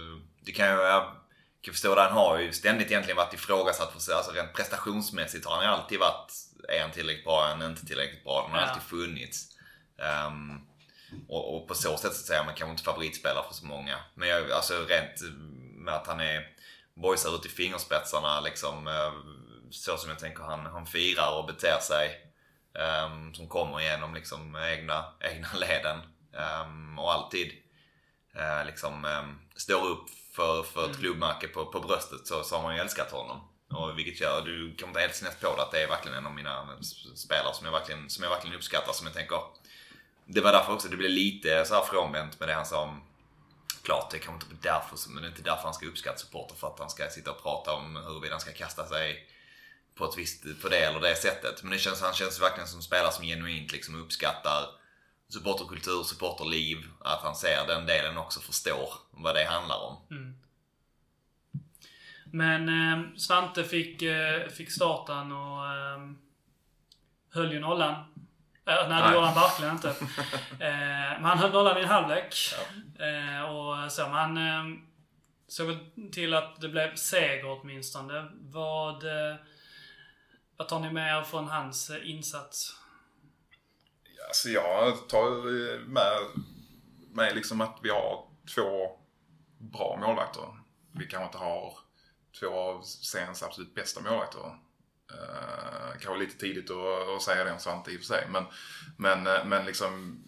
det kan jag, jag kan förstå det. Han har ju ständigt egentligen varit ifrågasatt. För, sig. alltså rent prestationsmässigt har han ju alltid varit, är han tillräckligt bra, är han inte tillräckligt bra. Den har Ja. alltid funnits. Ehm, och, och på så sätt så säger man kanske inte favoritspelare för så många. Men jag, alltså rent med att han är boysar ut i fingerspetsarna liksom. eh, Så som jag tänker han, han firar och beter sig. ehm, som kommer igenom liksom egna, egna (laughs) leden. ehm, och alltid eh, liksom ehm, står upp för, för ett klubbmärke på, på bröstet så, så har man ju älskat honom. Och vilket gör, du kommer inte helt snett på det, att det är verkligen en av mina spelare som jag verkligen, som jag verkligen uppskattar. Som jag tänker, det var därför också det blev lite så här frånvänt med det han sa om Klart, det kanske inte är därför, men det är inte därför han ska uppskatta supporter för att han ska sitta och prata om huruvida han ska kasta sig på ett visst, på det eller det sättet. Men det känns, han känns verkligen som spelare som genuint liksom uppskattar supporterkultur, supporterliv. Att han ser den delen också, förstår vad det handlar om. Mm. Men eh, Svante fick, eh, fick starten och eh, höll ju nollan. Eh, nej, det gjorde han verkligen inte. (laughs) eh, men han höll nollan i en halvlek. Eh, och så, men han eh, såg till att det blev seger åtminstone. Vad, eh, vad tar ni med er från hans eh, insats? Alltså jag tar med med liksom att vi har två bra målvakter. Vi kanske inte har två av seriens absolut bästa målvakter. Uh, kanske lite tidigt att, att säga det om Svante i och för sig. Men, men, uh, men liksom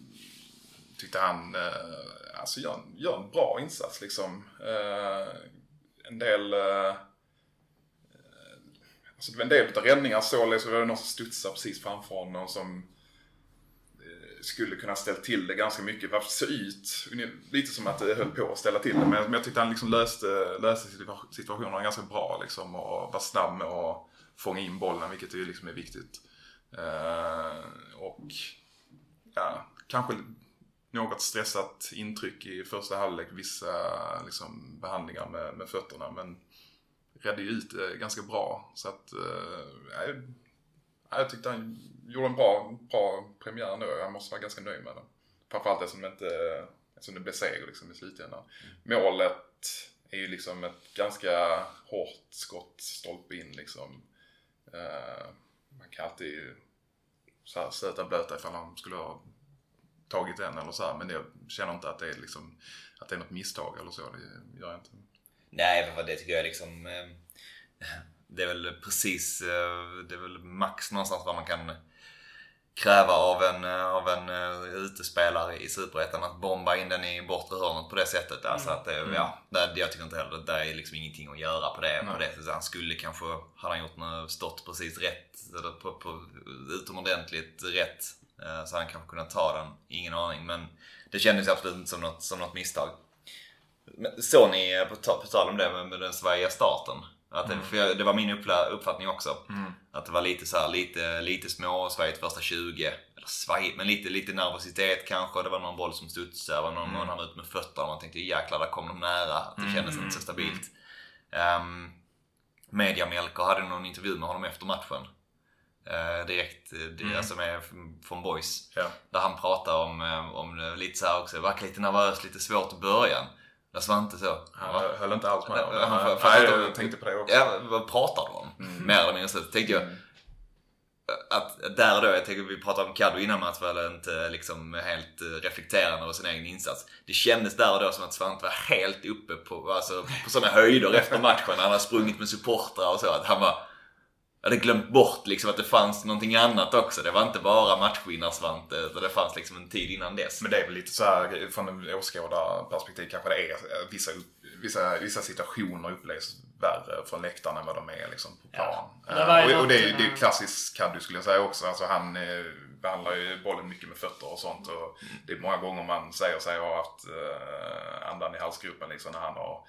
tyckte han uh, alltså gör, gör en bra insats liksom. Uh, en del uh, alltså det var en del av räddningar så det var någon som studsade precis framför honom som skulle kunna ställa till det ganska mycket. Varför se ut lite som att det höll på att ställa till det. Men, jag tyckte han liksom löste, löste situationen ganska bra liksom och var snabb med att fånga in bollen, vilket ju liksom är viktigt. Eh, och ja, kanske något stressat intryck i första halvlek, vissa liksom, behandlingar med, med fötterna. Men redde ju ut det ganska bra. Så att, eh, jag tyckte han gjorde en bra, bra premiär nu. Jag måste vara ganska nöjd med den. Framförallt eftersom det, inte, eftersom det blev seger liksom i slutändan. Mm. Målet är ju liksom ett ganska hårt skott, stolpe in liksom. Uh, man kan alltid så här, stöta blöta ifall han skulle ha tagit den eller så här, Men jag känner inte att det är liksom att det är något misstag eller så. Det gör jag inte. Nej, för det tycker jag liksom eh, det är väl precis, eh, det är väl max någonstans vad man kan kräva av en, eh, av en uh, utespelare i Superettan att bomba in den i bortre hörnet på det sättet. Alltså att, mm. ja, det, jag tycker inte heller det är liksom ingenting att göra på det, på det sättet. Han skulle kanske, hade han gjort något, stått precis rätt, eller på, på utomordentligt rätt, så hade han kanske kunnat ta den. Ingen aning, men det kändes absolut inte som något, som något misstag. Såg ni, på, på tal om det med, med den svajiga starten, att, mm. för det var min uppfattning också. Mm. Att det var lite så här, lite, lite små svajigt första 20. Eller svajigt, men lite, lite nervositet kanske. Det var någon boll som studsade. Det var någon, mm. någon ut med fötterna och man tänkte jäklar, där kom de nära. Det mm. kändes inte så stabilt. Um, Media Melker hade någon intervju med honom efter matchen. Uh, direkt, mm. alltså med, från Boys. Ja. Där han pratar om, eh, om lite så här också, verkar lite nervös, lite svårt i början. Jag Svante så. Han ja. höll inte alls med om det. Han, nej, jag tänkte på det också. Ja, vad pratar du om? Mm. Mer eller mindre så tänkte jag. Att där då, jag tänker vi pratade om Kaddo innan match var inte liksom helt reflekterande över sin egen insats. Det kändes där och då som att Svante var helt uppe på, alltså, på sådana höjder efter matchen. Han hade sprungit med supportrar och så. Att han var hade glömt bort liksom att det fanns någonting annat också. Det var inte bara matchvinnarsvante utan det fanns liksom en tid innan dess. Men det är väl lite så här från en åskådarperspektiv kanske det är eh, vissa, vissa, vissa situationer upplevs värre från läktaren än vad de är liksom på plan. Ja. Det uh, och, och, det, är, är klassiskt Kaddu skulle jag säga också. Alltså han eh, behandlar ju bollen mycket med fötter och sånt. Och det är många gånger man säger sig ha haft andan i halsgropen liksom när han har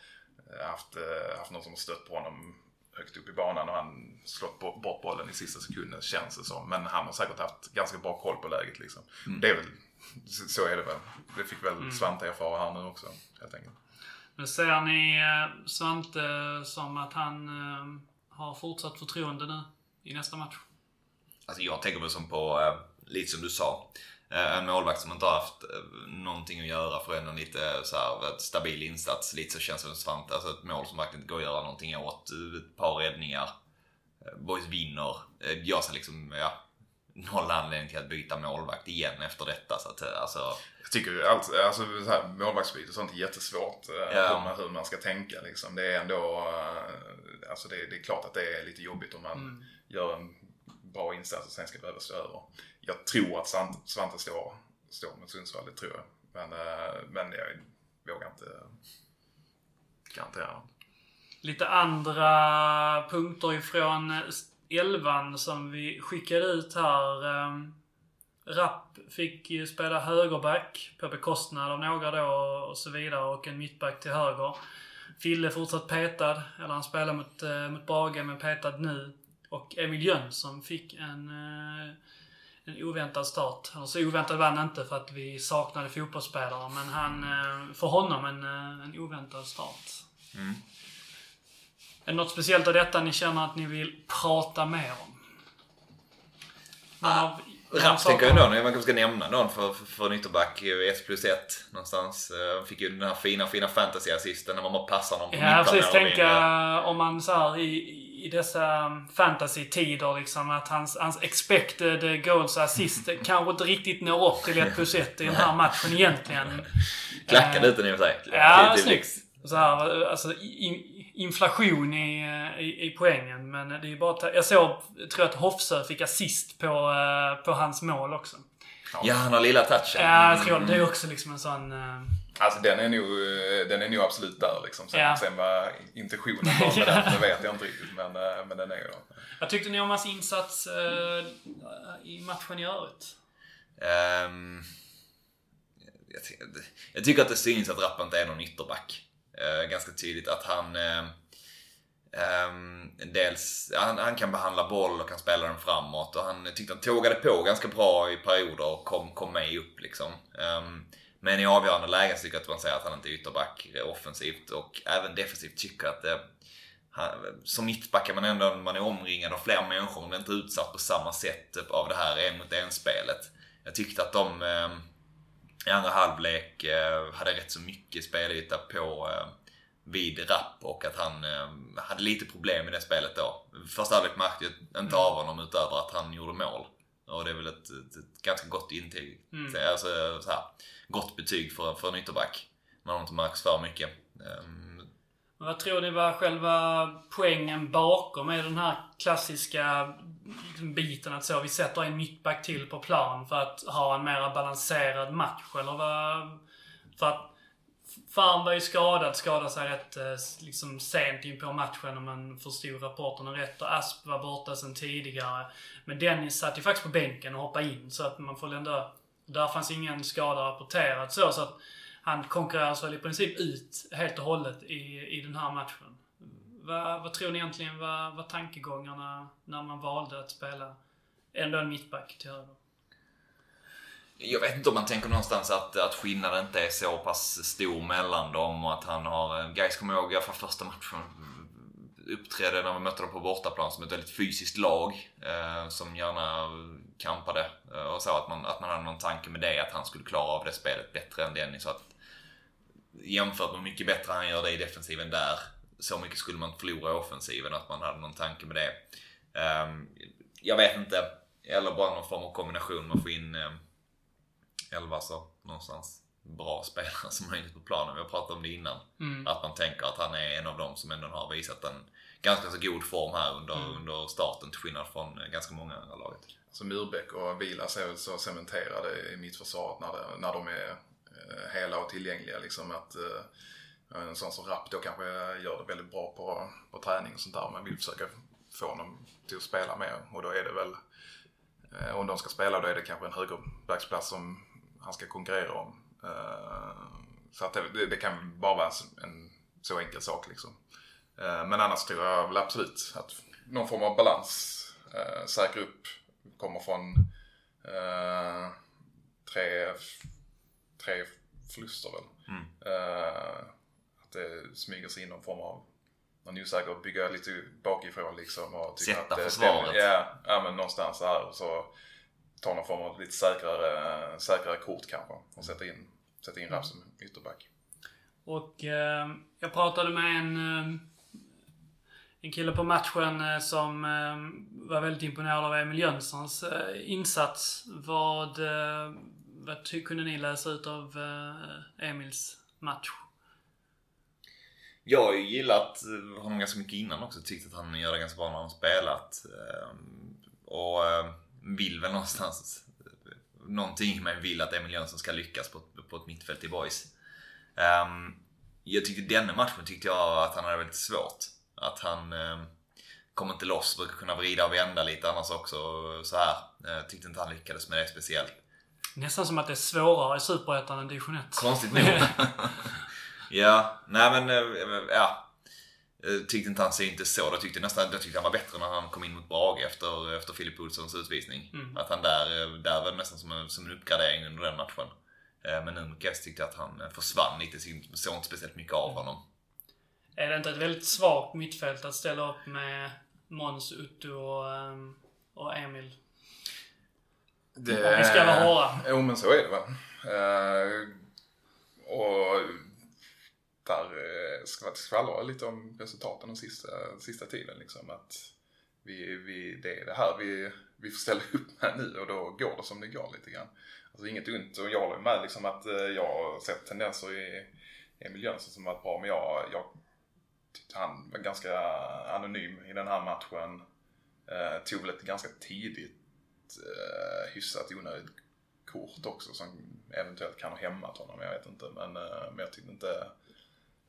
haft, haft någon som har stött på honom högt upp i banan och han slått bort bollen i sista sekunden känns det som. Men han har säkert haft ganska bra koll på läget liksom. Mm. Det är väl, så är det väl. Det fick väl mm. Svante erfara här nu också helt enkelt. Men ser ni eh, Svante som att han eh, har fortsatt förtroende nu i nästa match? Alltså jag tänker väl som på, eh, lite som du sa. Eh, en målvakt som inte har haft eh, någonting att göra för ändå lite så här, stabil insats. Lite så känns det som Svante. Alltså ett mål som verkligen inte går att göra någonting åt. Ett par räddningar. Eh, Boys vinner. Jag ser liksom, ja, noll anledning till att byta målvakt igen efter detta. Så att, alltså... Jag tycker ju allt, alltså målvaktsbyte och sånt är jättesvårt. Ja. Hur, man, hur man ska tänka liksom. Det är ändå, alltså det, det är klart att det är lite jobbigt om man mm. gör en bra insats och sen ska behöva stå över jag tror att Svante står, står mot Sundsvall, det tror jag. Men, eh, men jag vågar inte garantera Lite andra punkter ifrån elvan som vi skickade ut här. Eh, Rapp fick ju spela högerback på bekostnad av några då och så vidare och en mittback till höger. Fille fortsatt petad, eller han spelar mot, eh, mot Brage men petad nu. Och Emil Jönsson fick en eh, en oväntad start. Eller så oväntad var han inte för att vi saknade fotbollsspelare. Men han, eh, för honom en, eh, en oväntad start. Mm. Är det något speciellt av detta ni känner att ni vill prata mer om? Ah, Rapp tänker jag ändå, man kanske ska nämna någon för, för, för ytterback 1 plus 1 någonstans. Fick ju den här fina, fina fantasy-assisten när man bara passar någon på Ja, precis. Tänka om man så här, i, i dessa fantasy-tider liksom att hans, hans expected goals assist (laughs) kanske inte riktigt når upp till 1 plus 1 i den här matchen egentligen. Klackade den i och för sig. Ja, snyggt. Så här, alltså, in, inflation i, eh, i, i poängen. Men det är ju bara Jag såg, tror att Hofsö fick assist på, eh, på hans mål också. Ja, han har lilla touchen. Ja, jag tror det är också liksom en sån... Alltså den är nog, eh, den är nog absolut där liksom. Sen, Ja. sen vad intentionen (laughs) var med den, det vet jag inte riktigt. Men, eh, men den är ju där. Vad tyckte ni om hans insats eh, i matchen i övrigt? Ehm, jag, ty- jag tycker att det syns att Rapp inte är någon ytterback. Eh, ganska tydligt att han eh, ehm, dels, han, han kan behandla boll och kan spela den framåt och han tyckte han tågade på ganska bra i perioder och kom, kom med upp liksom. Ehm, men i avgörande lägen tycker jag att man säger att han inte är ytterback offensivt och även defensivt tycker jag att det, han, som mittback är man ändå man är omringad av fler människor. Man är inte utsatt på samma sätt typ av det här en mot en spelet. Jag tyckte att de eh, i andra halvlek eh, hade rätt så mycket spelyta på eh, vid Rapp och att han eh, hade lite problem i det spelet då. Första halvlek märkte jag inte av honom utöver att han gjorde mål. Och det är väl ett, ett, ett ganska gott intyg. Alltså, så här, gott betyg för, för en ytterback. När de inte märks för mycket. Men Vad tror ni var själva poängen bakom är den här klassiska liksom, biten att så vi sätter en mittback till på plan för att ha en mer balanserad match? Eller vad? För att Farn var ju skadad, skadade sig rätt eh, liksom sent in på matchen om man förstod rapporterna rätt. Och Asp var borta sedan tidigare. Men Dennis satt ju faktiskt på bänken och hoppade in så att man får väl ändå... Där fanns ingen skada rapporterad så, så att han konkurreras väl i princip ut helt och hållet i, i den här matchen. Vad, vad tror ni egentligen var, var tankegångarna när man valde att spela ändå en mittback till höger? Jag vet inte om man tänker någonstans att, att skillnaden inte är så pass stor mellan dem och att han har... Eh, Gais, kommer ihåg i alla fall första matchen uppträdde när vi mötte dem på bortaplan som ett väldigt fysiskt lag eh, som gärna kampade eh, och så att man, att man hade någon tanke med det att han skulle klara av det spelet bättre än Dennis. Så att jämfört med hur mycket bättre han gör det i defensiven där så mycket skulle man förlora i offensiven att man hade någon tanke med det. Eh, jag vet inte. Eller bara någon form av kombination. Man får in eh, eh, elva så någonstans bra (laughs) spelare som möjligt på planen. Vi har pratat om det innan. Att man tänker att han är en av dem som ändå har visat en ganska så god form här under, under starten till skillnad från eh, ganska många här laget. Så Murbeck och Vilas är väl så cementerade i mittförsvaret när, det, när de är eh, hela och tillgängliga. Liksom att eh, en sån som Rapp då kanske gör det väldigt bra på, på träning och sånt där. Men vill försöka få honom till att spela mer. Och då är det väl, om de ska spela då är det kanske en högerbacksplats som han ska konkurrera om. Eh, så att det, det, kan bara vara en, så enkel sak liksom. Eh, men annars tror jag väl absolut att någon form av balans eh, säkra upp kommer från tre, tre förluster väl. Eh, att det smyger sig in någon form av man är osäker att bygga lite bakifrån liksom. Och tycka Sätta att det försvaret. Ja, ja, men någonstans här och så ta någon form av lite säkrare, säkrare kort kanske. Och sätta in, sätta in Rapp som ytterback. Och eh, jag pratade med en, eh, en kille på matchen eh, som eh, var väldigt imponerad av Emil Jönssons eh, insats. Vad, eh, vad ty- kunde ni läsa ut av eh, Emils match? Jag har ju gillat honom ganska mycket innan också. Tyckt att han gör det ganska bra när han spelat. Ehm, Och eh, vill väl någonstans... Någonting mig vill att Emil Jönsson ska lyckas på, på ett mittfält i boys. Ehm, Jag tyckte denna matchen tyckte jag att han hade väldigt svårt. Att han eh, kom inte loss, brukar kunna vrida och vända lite annars också. Så här. Jag tyckte inte han lyckades med det speciellt. Nästan som att det är svårare i Superettan än division 1. Konstigt nog. (laughs) ja, nej men eh, ja. Jag tyckte inte han syntes så. Jag tyckte nästan jag tyckte han var bättre när han kom in mot Brage efter, efter Filip Olssons utvisning. Att han där, eh, där var nästan som en, som en uppgradering under den matchen. Eh, Men nu mot Guest tyckte jag att han eh, försvann lite. så- Såg inte speciellt mycket av honom. Är det inte ett väldigt svagt mittfält att ställa upp med Måns, Utto och, ehm, och Emil? Det, Om vi ska vara hårda. Jo men så är det väl. Eh, och där eh, ska lite om resultaten den sista, sista tiden. Liksom, att vi, vi, det är det här vi, vi får ställa upp med nu och då går det som det går lite grann. Alltså inget ont och jag håller med liksom att eh, jag har sett tendenser i Emil Jönsson som varit bra men jag, jag tyckte han var ganska anonym i den här matchen. Eh, tog väl ett ganska tidigt eh, hyfsat onödigt kort också som eventuellt kan ha hämmat honom. Jag vet inte. Men, eh, men jag tyckte inte,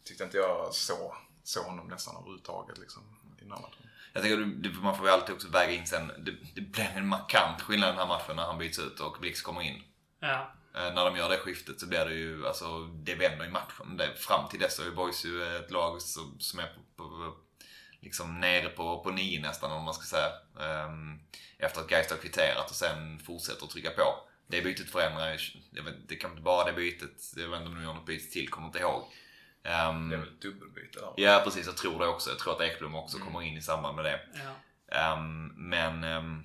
tyckte inte jag så, så honom nästan överhuvudtaget liksom, i den här matchen. Jag tänker det- man får ju alltid också väga in sen. Det, det blir en markant skillnad i den här matchen när han byts ut och Blix kommer in. Ja. Eh, när de gör det skiftet så blir det ju, alltså det vänder i matchen. Det, fram till dess så är Boys ju ett lag som, som är på, på, liksom nere på, på nio nästan om man ska säga. Ehm, efter att Geist har kvitterat och sen fortsätter att trycka på. Det bytet förändrar ju, det kan inte bara det bytet, jag vet inte om de gör något byte till, kommer inte ihåg. Ehm, Det är väl ett dubbelbyte där. ja precis, jag tror det också. Jag tror att Ekblom också kommer in i samband med det. ja. Ehm, men ehm,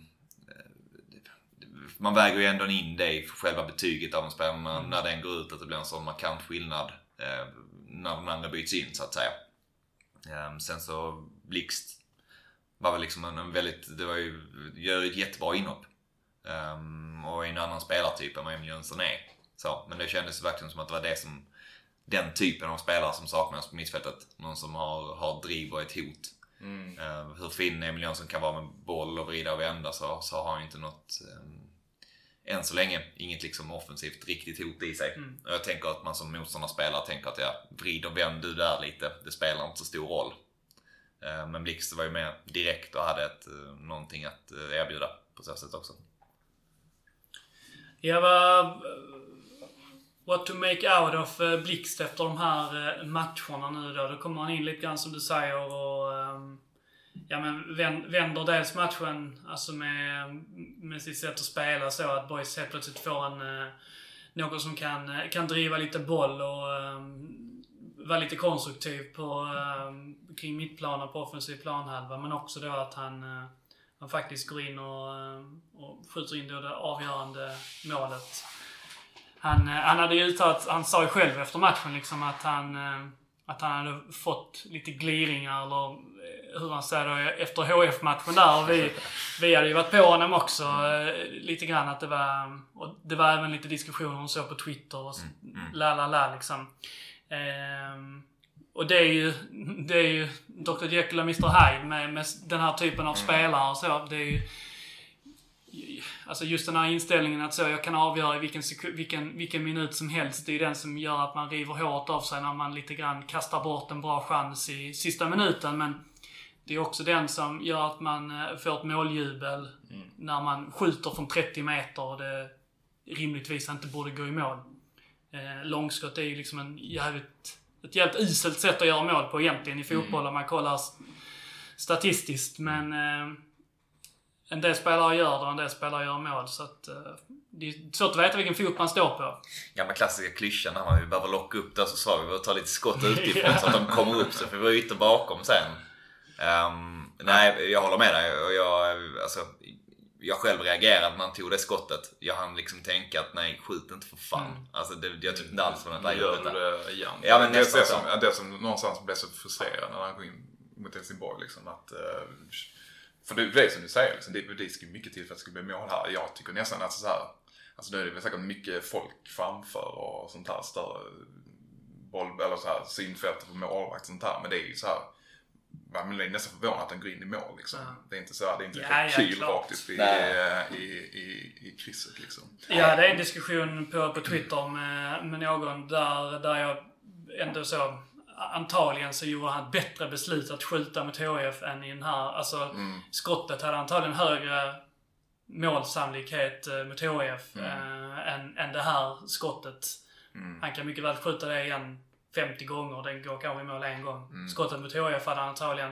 man väger ju ändå in det i själva betyget av en spelare när, när den går ut att det blir en sån markant skillnad eh, när den andra byts in så att säga. Ehm, sen så Blixt var väl liksom en, en väldigt, det var ju, gör ju ett jättebra inhopp. Ehm, och är en annan spelartyp än vad Emil Jönsson är. Så, men det kändes verkligen som att det var det som, den typen av spelare som saknas på mittfältet. Någon som har, har driv och ett hot. Mm. Eh, hur fin Emil Jönsson kan vara med boll och vrida och vända så, så har han ju inte något, eh, än så länge, inget liksom offensivt riktigt hot i sig. Mm. Och jag tänker att man som motståndarspelare tänker att ja, vrid och vänd du där lite, det spelar inte så stor roll. Eh, men Blixt var ju med direkt och hade ett, eh, någonting att erbjuda på så sätt också. Ja, vad... What to make out of eh, Blixt efter de här eh, matcherna nu då. Då kommer han in lite grann som du säger och... Ehm, ja men vänder dels matchen alltså med, med sitt sätt att spela så att Boys helt plötsligt får en... Eh, någon som kan, kan driva lite boll och um, vara lite konstruktiv på, um, kring mittplanen på offensiv planhalva. Men också då att han, han faktiskt går in och, och skjuter in då det avgörande målet. Han, eh, han hade ju uttalat, han sa ju själv efter matchen liksom att han, eh, att han hade fått lite gliringar eller eh, hur han säger då, efter HF-matchen där. Och vi, vi hade ju varit på honom också lite grann att det var, och det var även lite diskussioner om så på Twitter och så, la la la liksom. Ehm, och det är ju, det är ju Dr Jekyll och Mr Hyde med, med den här typen av spelare och så. Det är ju, Alltså just den här inställningen att så jag kan avgöra i vilken, vilken, vilken minut som helst. Det är ju den som gör att man river hårt av sig när man lite grann kastar bort en bra chans i sista minuten. Men det är också den som gör att man eh, får ett måljubel när man skjuter från 30 meter och det rimligtvis inte borde gå i mål. Eh, långskott är ju liksom en jävligt, ett jävligt uselt sätt att göra mål på egentligen i fotboll om man kollar statistiskt. Men eh, en del spelare gör det och en del spelare gör mål. Så att, eh, det är svårt att veta vilken fot man står på. Gamla klassiska klyschan när man vi behöver locka upp det så sa vi vi behöver ta lite skott (laughs) utifrån så att de kommer upp så får vi vara ytor bakom sen. Ehm, nej, jag håller med dig och jag, alltså, jag själv reagerade när man tog det skottet. Jag hann liksom tänka att nej, skjut inte för fan. Mm. Alltså, det, jag tyckte inte alls på den Nu här gör läget. du det igen. Ja, men det, är det, så. som, det som någonstans blev så frustrerande när han går in mot Helsingborg. Liksom, att, eh, för det, det är som du säger, liksom, det, det ska mycket till för att det ska bli mål här. Jag tycker nästan att så här, alltså nu är det väl säkert mycket folk framför och sånt här större boll, eller så här synfältet på målvakt och sånt här. Men det är ju så här, man blir nästan förvånad att den går in i mål liksom. Ja. Det är inte så här, det är inte Ja, kyl rakt upp i, Nej. i, i, i krysset liksom. Ja, det är en diskussion på, på Twitter med, med någon där, där jag ändå så Antagligen så gjorde han ett bättre beslut att skjuta mot HF än i den här. Alltså, skottet hade antagligen högre målsannolikhet eh, mot HF eh, än, än det här skottet. Han kan mycket väl skjuta det igen 50 gånger. Den går kanske i mål en gång. Skottet mot HF hade antagligen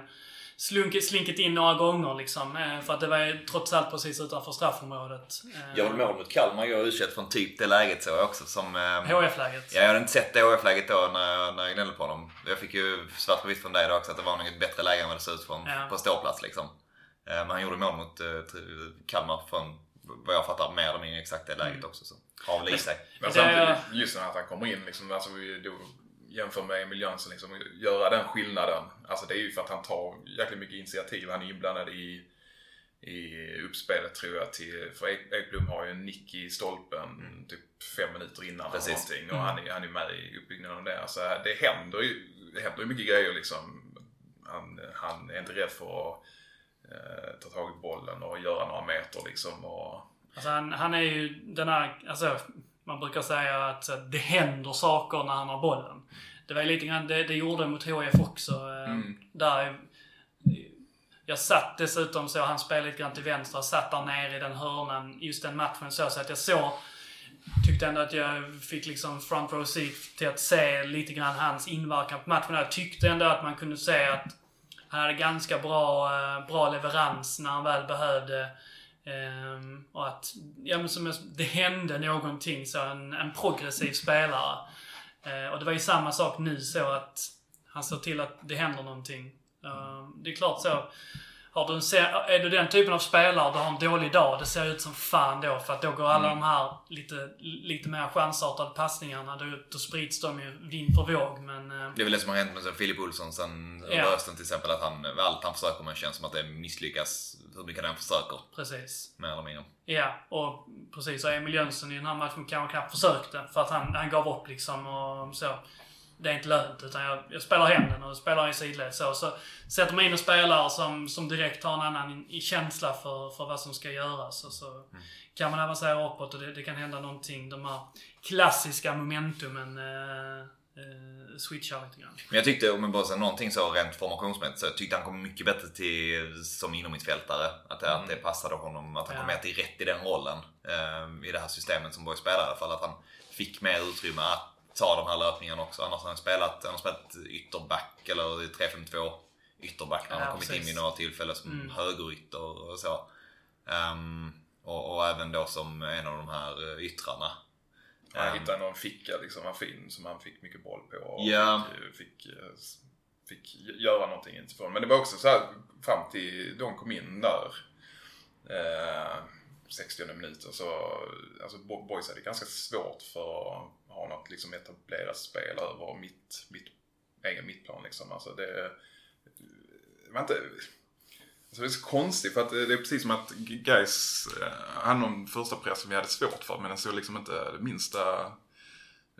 slunkit, slinkit in några gånger liksom. eh, För att det var ju trots allt precis utanför straffområdet. Eh, Jag gjorde mål mot Kalmar jag u från typ det läget så jag också som... ehm, HF-läget. Ja, jag hade inte sett det HF-läget då när jag, när jag gnällde på honom. Jag fick ju svart på vitt från dig då också att det var nog ett bättre läge än vad det såg ut från, Ja. på ståplats liksom. Eh, Men han gjorde mål mot Kalmar från vad jag fattar mer eller mindre exakt det läget också. Så har väl i sig. Men samtidigt, just att han kommer in liksom, alltså då jämför med Emil Jönsson, liksom, göra den skillnaden. Alltså det är ju för att han tar jäkligt mycket initiativ. Han är inblandad i, i uppspelet tror jag till, för Ek- Ekblom har ju en nick i stolpen typ fem minuter innan eller Precis. någonting och han, är, han är med i uppbyggnaden av det. Så det händer ju, det händer ju mycket grejer liksom. Han, han är inte rädd för att eh, ta tag i bollen och göra några meter liksom. Och, Alltså han, han är ju den här, alltså man brukar säga att det händer saker när han har bollen. Det var lite grann, det, det gjorde mot HIF också. eh, Mm. Där, jag satt dessutom så, han spelade lite grann till vänster, jag satt där nere i den hörnan just den matchen så, så att jag såg Tyckte ändå att jag fick liksom front row seat till att se lite grann hans inverkan på matchen. Jag tyckte ändå att man kunde se att han hade ganska bra, eh, bra leverans när han väl behövde. Ehm, och att, ja men som jag, det hände någonting så, en, en progressiv spelare. Eh, och det var ju samma sak nu så att han såg till att det händer någonting. Eh, det är klart så. Har du en, är du den typen av spelare, du har en dålig dag, det ser ut som fan då. För att då går alla de här lite, lite mer chansartade passningarna, då, då sprids de ju vind för våg. Men eh, Det är väl det som har hänt med Filip Olsson sen Ja. Rösten till exempel. Att han, allt han försöker med känns som att det misslyckas hur mycket han försöker. precis. Mer eller mindre. Ja, och precis. Och Emil Jönsson i den här matchen kanske knappt försökte. För att han, han gav upp liksom och så. Det är inte lönt, utan jag, jag spelar hem den och spelar i sidled så. Så sätter man in en spelare som, som direkt har en annan känsla för, för vad som ska göras. Och så kan man avancera uppåt och det, det kan hända någonting. De här klassiska momentumen eh, eh, switchar lite grann. Men jag tyckte, om jag bara säger någonting så rent formationsmässigt, så jag tyckte han kom mycket bättre till som innermittfältare. Att, det- att det passade honom, att han kom Ja. mer till rätt i den rollen. eh, I det här systemet som Borg spelar i alla fall. Att han fick mer utrymme att ta de här löpningarna också. Annars har han spelat, han har spelat ytterback eller i 3-5-2 ytterback när han Ja, har kommit in precis. vid några tillfällen som Mm. högerytter och så. Ehm, och, och även då som en av de här eh, yttrarna. han Ehm, hittade någon ficka liksom, han fin, som han fick mycket boll på och Ja. fick, fick, eh, fick göra någonting utifrån. Men det var också så här fram till de kom in där. Eh, 60 minuter så, alltså Bo- Boys hade ganska svårt för har ha något liksom etablerat spel över mitt, mitt egen mittplan liksom. Alltså det, det var inte, alltså det är så konstigt för att det är precis som att guys eh, hade någon första press som vi hade svårt för men den såg liksom inte det minsta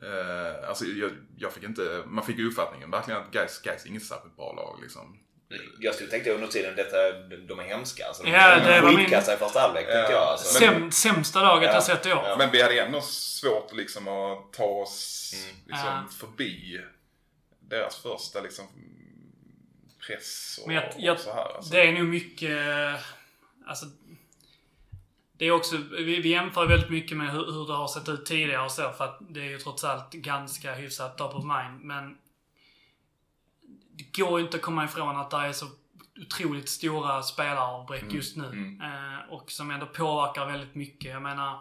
Uh, alltså jag, jag fick inte, man fick ju uppfattningen verkligen att guys, guys är inget särskilt bra lag liksom. Jag skulle tänka under tiden, detta, de är hemska. Alltså, de Ja, de det var min- i första halvlek Ja. jag. Alltså. Säm, sämsta laget Ja. jag sett i år. Ja. Men vi hade ändå svårt liksom att ta oss Mm. liksom, Ja. förbi deras första liksom press och, Men jag- jag- och så här. Alltså. Det är nog mycket... Alltså... Det är också, vi, vi jämför väldigt mycket med hur, hur det har sett ut tidigare och så, för att det är ju trots allt ganska hyfsat top of mind. Men det går ju inte att komma ifrån att det är så otroligt stora spelaravbräck just nu. mm. Eh, och som ändå påverkar väldigt mycket. Jag menar,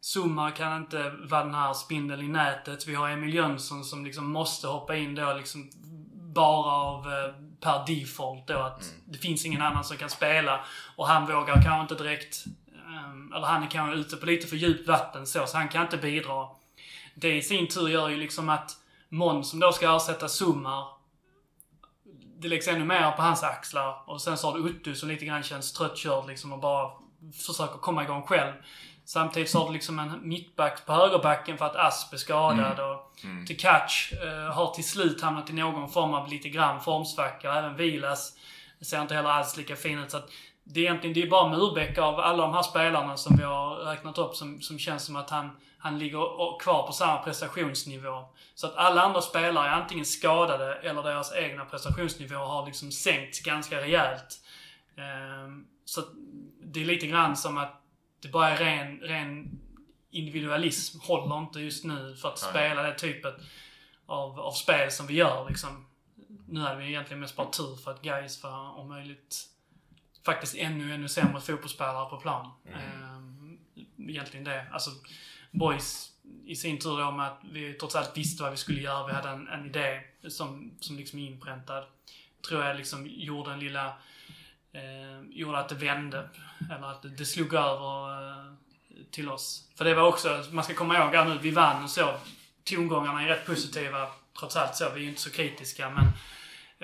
Zuma kan inte vara den här spindeln i nätet. Vi har Emil Jönsson som liksom måste hoppa in då liksom bara av eh, per default då att det finns ingen annan som kan spela. Och han vågar kanske inte direkt, eh, eller han är kanske ute på lite för djupt vatten så, så han kan inte bidra. Det i sin tur gör ju liksom att Mon som då ska ersätta Summar det läggs ännu mer på hans axlar. Och sen så har du Uttu som lite grann känns tröttkörd liksom och bara försöker komma igång själv. Samtidigt så har du liksom en mittback på högerbacken för att Asp är skadad och Tekac eh, har till slut hamnat i någon form av lite grann formsvacka. Även Vilas ser inte heller alls lika fin ut. Så att det är egentligen det är bara Murbeck av alla de här spelarna som vi har räknat upp som, som känns som att han, han ligger kvar på samma prestationsnivå. Så att alla andra spelare är antingen skadade eller deras egna prestationsnivå har liksom sänkts ganska rejält. Ehm, så det är lite grann som att det bara är ren, ren individualism. Håller inte just nu för att spela det typet av, av spel som vi gör liksom. Nu hade vi egentligen mest bara tur för att guys var om möjligt faktiskt ännu, ännu sämre fotbollsspelare på plan. Ehm, egentligen det. Alltså, boys i sin tur då med att vi trots allt visste vad vi skulle göra. Vi hade en, en idé som, som liksom är inpräntad. Tror jag liksom gjorde en lilla... Eh, gjorde att det vände. Eller att det, det slog över eh, till oss. För det var också, man ska komma ihåg här nu, vi vann och så. Tongångarna är rätt positiva trots allt så. Vi är ju inte så kritiska men,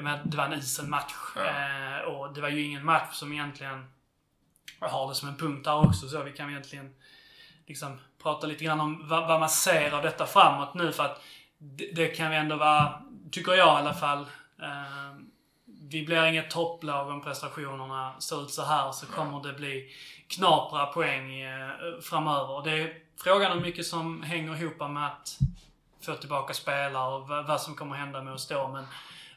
men det var en isen match. Ja. Eh, och det var ju ingen match som egentligen jag har det som en punkt där också så vi kan egentligen liksom prata lite grann om vad, vad man ser av detta framåt nu för att det, det kan vi ändå vara, tycker jag i alla fall, eh, vi blir inget topplag om prestationerna ser ut så här så kommer det bli knapra poäng eh, framöver. Det är frågan hur mycket som hänger ihop med att få tillbaka spelare och vad vad som kommer hända med oss då. Men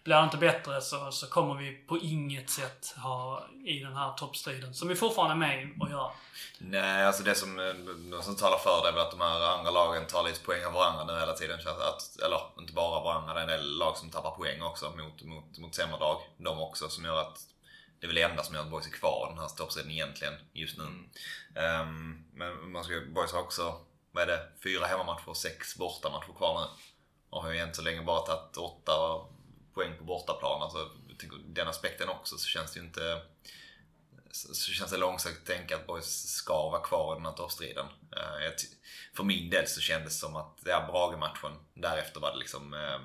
blir det inte bättre så, så kommer vi på inget sätt ha i den här toppstriden, som vi fortfarande är med och gör. Nej, alltså det som, eh, det som talar för det är väl att de här andra lagen tar lite poäng av varandra nu hela tiden. Känns att, eller inte bara varandra, det är en del lag som tappar poäng också mot, mot, mot sämre lag. De också, som gör att det är väl det enda som gör att Boys är kvar i den här toppstriden egentligen just nu. Ehm, men man ska, Boys har också, vad är det, fyra hemmamatcher och sex bortamatcher kvar nu. Och har ju än så länge bara tagit åtta poäng på bortaplan. Alltså, den aspekten också så känns det ju inte så känns det långsiktigt att tänka att Boys ska vara kvar i den här toppstriden. Eh, För min del så kändes det som att, ja, Brage-matchen, därefter var det liksom eh,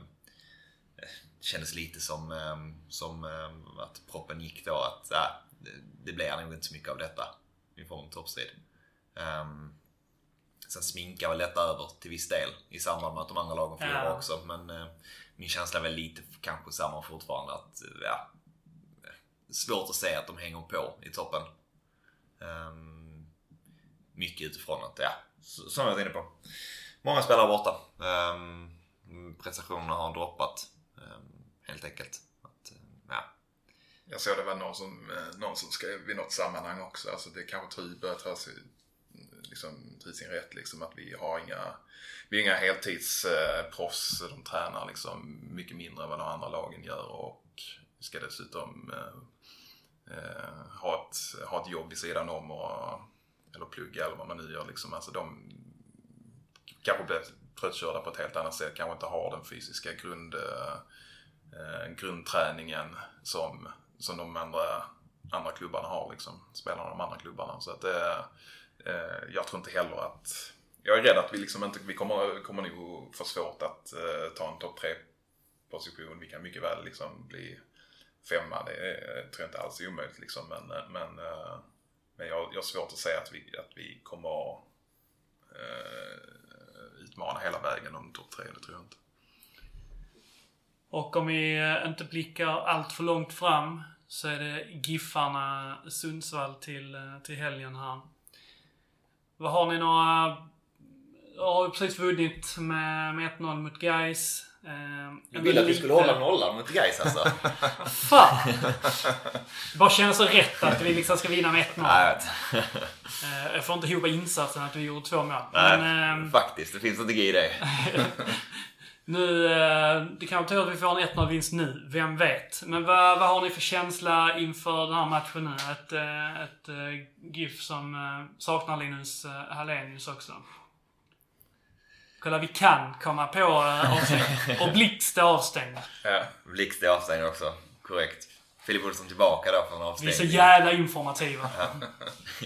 det kändes lite som, eh, som eh, att proppen gick då att äh, det, det blir nog inte så mycket av detta i form av toppstrid. Um, sen sminkar väl detta över till viss del i samband med att de andra lagen förlorar Ja. också. Men eh, min känsla är väl lite kanske samma fortfarande att ja, svårt att säga att de hänger på i toppen. Um, mycket utifrån att, ja, som jag var inne på. Många spelare borta. Um, prestationerna har droppat. um, helt enkelt. Att, eh, ja. Jag såg det var någon som, eh, någon som skrev i något sammanhang också, alltså det kanske tur börjar ta sig liksom, till sin rätt liksom att vi har inga, vi är inga heltidsproffs, de tränar liksom mycket mindre än vad de andra lagen gör och ska dessutom eh, eh, ha, ett, ha ett jobb vid sidan om och, eller plugga eller vad man nu gör liksom. Alltså de kanske blir tröttkörda på ett helt annat sätt, kanske inte har den fysiska grund, eh, eh grundträningen som, som de andra, andra klubbarna har, liksom, spelarna i de andra klubbarna. Så att det, Eh, jag tror inte heller att... Jag är rädd att vi liksom inte, vi kommer, kommer nog få svårt att eh, ta en topp tre position. Vi kan mycket väl liksom bli femma, det är, tror jag inte alls är omöjligt liksom. Men, eh, men, eh, men jag, jag har svårt att säga att vi, att vi kommer att eh, utmana hela vägen om topp tre, det tror jag inte. Och om vi inte blickar allt för långt fram så är det Giffarna Sundsvall till, till helgen här. Vad har ni några... Jag har precis vunnit med, med 1-0 mot Gais. Du ville att vi skulle hålla nollan mot Gais alltså? (laughs) Fan! Det bara känns så rätt att vi liksom ska vinna med 1-0. Nej, jag vet. Eh, jag får inte ihop insatsen att vi gjorde två mål. Nej, Men, ehm, faktiskt. Det finns inte i det. (laughs) Nu, eh, det kan betyda att vi får en 1-0 vinst nu. Vem vet? Men vad, vad har ni för känsla inför den här matchen nu? Ett, eh, ett eh, GIF som saknar Linus Hallenius också. Kolla, vi kan komma på avstängning. (laughs) Och Blixt är avstängd. Ja. Blixt är avstängd också. Korrekt. Filip Olsson tillbaka då från Vi är avstängning. så jävla informativa.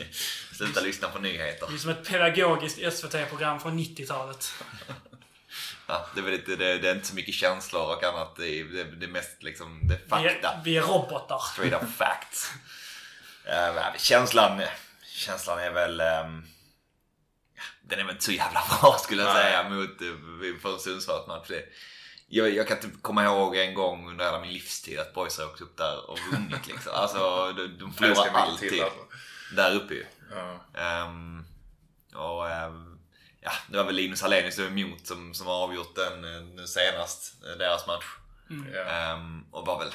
(laughs) Sluta lyssna på nyheter. Vi är som ett pedagogiskt SVT-program från 90-talet. (laughs) Ja, det, är lite, det, det är inte så mycket känslor och annat. Det är, det, det är mest liksom det är Vi fakta. är, vi är robotar. Straight up facts. Uh, känslan, känslan är väl... ja, den är väl inte så jävla (laughs) bra skulle jag Nej. säga mot uh, för en Sundsvallsmatch. Jag, jag kan inte komma ihåg en gång under hela min livstid att boys har åkt upp där och vunnit liksom. Alltså de, de förlorar alltid till, alltså. där uppe ju. Ja. Ehm, och ehm, ja, det var väl Linus Hallenius emot som, som har avgjort den eh, nu senast, eh, deras match. Ja. Ehm, och var väl,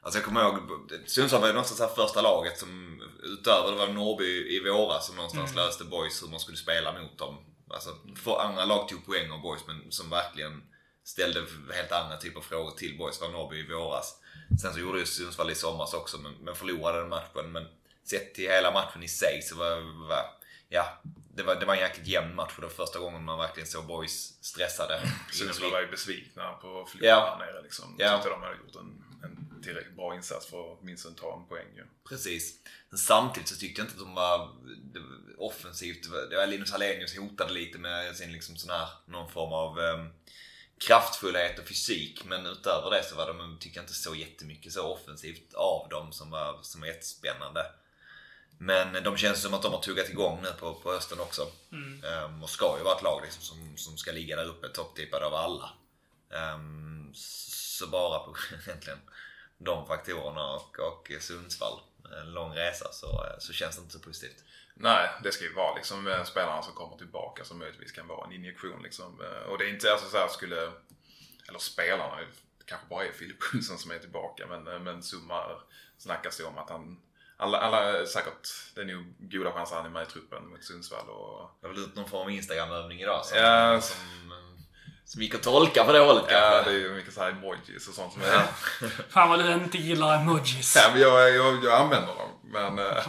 alltså jag kommer ihåg, Sundsvall var ju någonstans det här första laget som utöver, det var Norrby i våras som någonstans löste boys hur man skulle spela mot dem. Alltså, för andra lag tog poäng av boys men som verkligen ställde helt andra typer av frågor till boys var Norrby i våras. Sen så gjorde ju Sundsvall i somras också men, men förlorade den matchen. Men sett till hela matchen i sig så var, var ja, det var, det var en jäkligt jämn match och det var första gången man verkligen såg boys stressade. Sundsvall var ju besvikna på förlora Ja. nere liksom. Ja. Tyckte de hade gjort en, en tillräckligt bra insats för att minst ta en poäng ju. Precis. Men samtidigt så tyckte jag inte att de var var offensivt. Det var, det var Linus Hallenius hotade lite med sin liksom sån här, någon form av um, kraftfullhet och fysik. Men utöver det så var de, tycker jag inte så jättemycket så offensivt av dem som var, som var jättespännande. Men de känns som att de har tuggat igång nu på, på hösten också. Ehm, och ska ju vara ett lag liksom som, som ska ligga där uppe, topptippade av alla. Ehm, så bara på (laughs) egentligen de faktorerna och, och Sundsvall, en lång resa, så, så känns det inte så positivt. Nej, det ska ju vara liksom eh, spelarna som kommer tillbaka som möjligtvis kan vara en injektion liksom. Eh, Och det är inte alltså så här skulle, eller spelarna, kanske bara är Filip Olsson som är tillbaka men, eh, men Summa snackas det om att han, alla, alla säkert, det är nog goda chanser att han är med i truppen mot Sundsvall och Det har väl ut någon form av Instagram-övning idag som, Ja. som, som gick att tolka på det hållet Ja, kanske. det är ju mycket så här emojis och sånt som är... (laughs) Fan vad du inte gillar emojis. Ja, men jag, jag, jag använder dem, men, eh,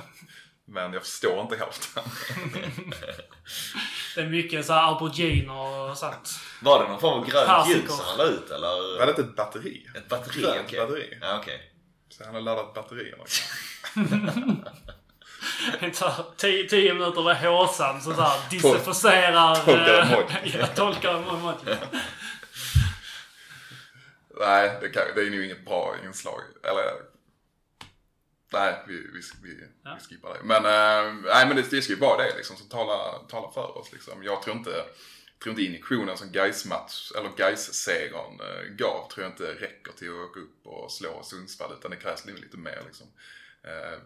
men jag förstår inte hälften. (laughs) Det är mycket så här auberginer och sånt. Var det någon form av grönt ljus som han la ut eller? Var det inte ett batteri? Ett batteri? Okej. batteri. Ja, okej. Så han har laddat batterierna. (laughs) Tio, tio minuter med håsan så där desinficerar... Tolkar eh, (laughs) tolkar emoji. Nej, det, kan, det är nog inget bra inslag. Eller... Nej, vi, vi, vi, Ja. vi skippar det. Men, eh, nej, men det, det ska ju vara det liksom, som talar, talar för oss. Liksom. Jag tror inte, tror inte injektionen som gais match eller gais segern eh, gav, tror jag inte räcker till att åka upp och slå Sundsvall. Utan det krävs nog lite mer. Liksom. Eh,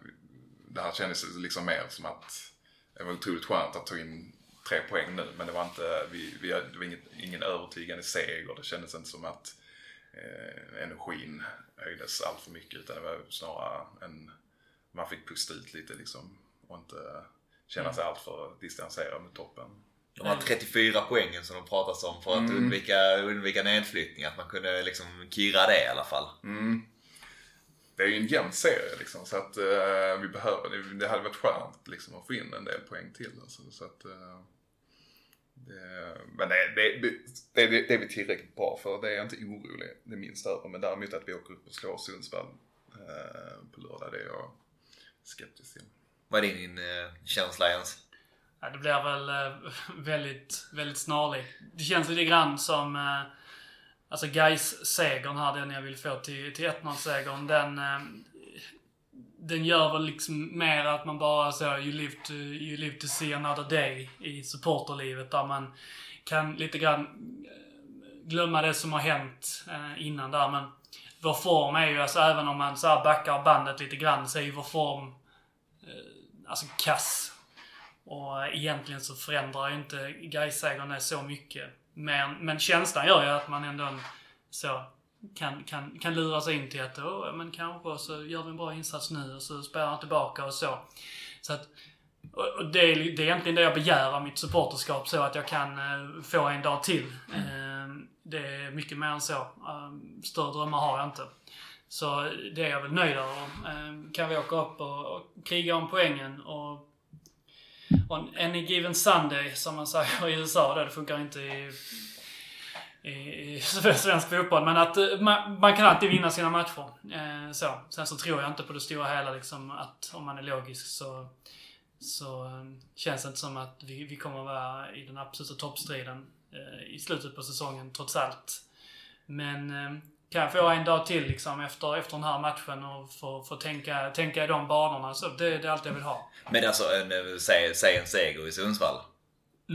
det här kändes liksom mer som att det var otroligt skönt att ta in tre poäng nu. Men det var inte, vi, vi, det var inget, ingen övertygande seger. Det kändes inte som att eh, energin höjdes allt för mycket utan det var snarare en, man fick pusta ut lite liksom och inte känna sig alltför distanserad mot toppen. De här 34 poängen som de pratas om för att Mm. undvika, undvika nedflyttning. Att man kunde liksom kirra det i alla fall. Mm. Det är ju en jämn serie liksom så att eh, vi behöver, det, det hade varit skönt liksom att få in en del poäng till. Alltså, så att, eh, det, men det, det, det, det, är vi tillräckligt bra för. Det är jag inte orolig det minsta över. Men däremot att vi åker upp och slår Sundsvall eh, på lördag, det är jag skeptisk till. Vad är din eh, känsla Jens? Ja, det blir väl eh, väldigt, väldigt snarlikt. Det känns lite grann som eh, Alltså gais segern här, den jag vill få till, till 1-0-segern, den... Ehm, den gör väl liksom mer att man bara så, you live to, you live to see another day i supporterlivet där man kan lite grann eh, glömma det som har hänt eh, innan där. Men vår form är ju, alltså även om man så här backar bandet lite grann, så är ju vår form eh, alltså kass. Och egentligen så förändrar ju inte Gais-segern det så mycket. Men, men känslan gör ju att man ändå så kan, kan, kan lura sig in till att oh, men kanske så gör vi en bra insats nu och så spelar han tillbaka och så. Så att, och det, är, det är egentligen det jag begär av mitt supporterskap så att jag kan eh, få en dag till. Eh, det är mycket mer än så. Eh, större drömmar har jag inte. Så det är jag väl nöjd över. Ehm, kan vi åka upp och, och kriga om poängen och on any given Sunday, som man säger i USA, det funkar inte i, i, i (laughs) svensk fotboll. Men att eh, man, man kan alltid vinna sina matcher. Eh, så. Sen så tror jag inte på det stora hela liksom att om man är logisk så, så eh, känns det inte som att vi, vi kommer vara i den absoluta toppstriden eh, i slutet på säsongen trots allt. Men eh, kan jag få en dag till liksom efter, efter den här matchen och få, få tänka, tänka i de banorna. Så det, det är allt jag vill ha. Men alltså, en, eh, säg, säg en seger i Sundsvall.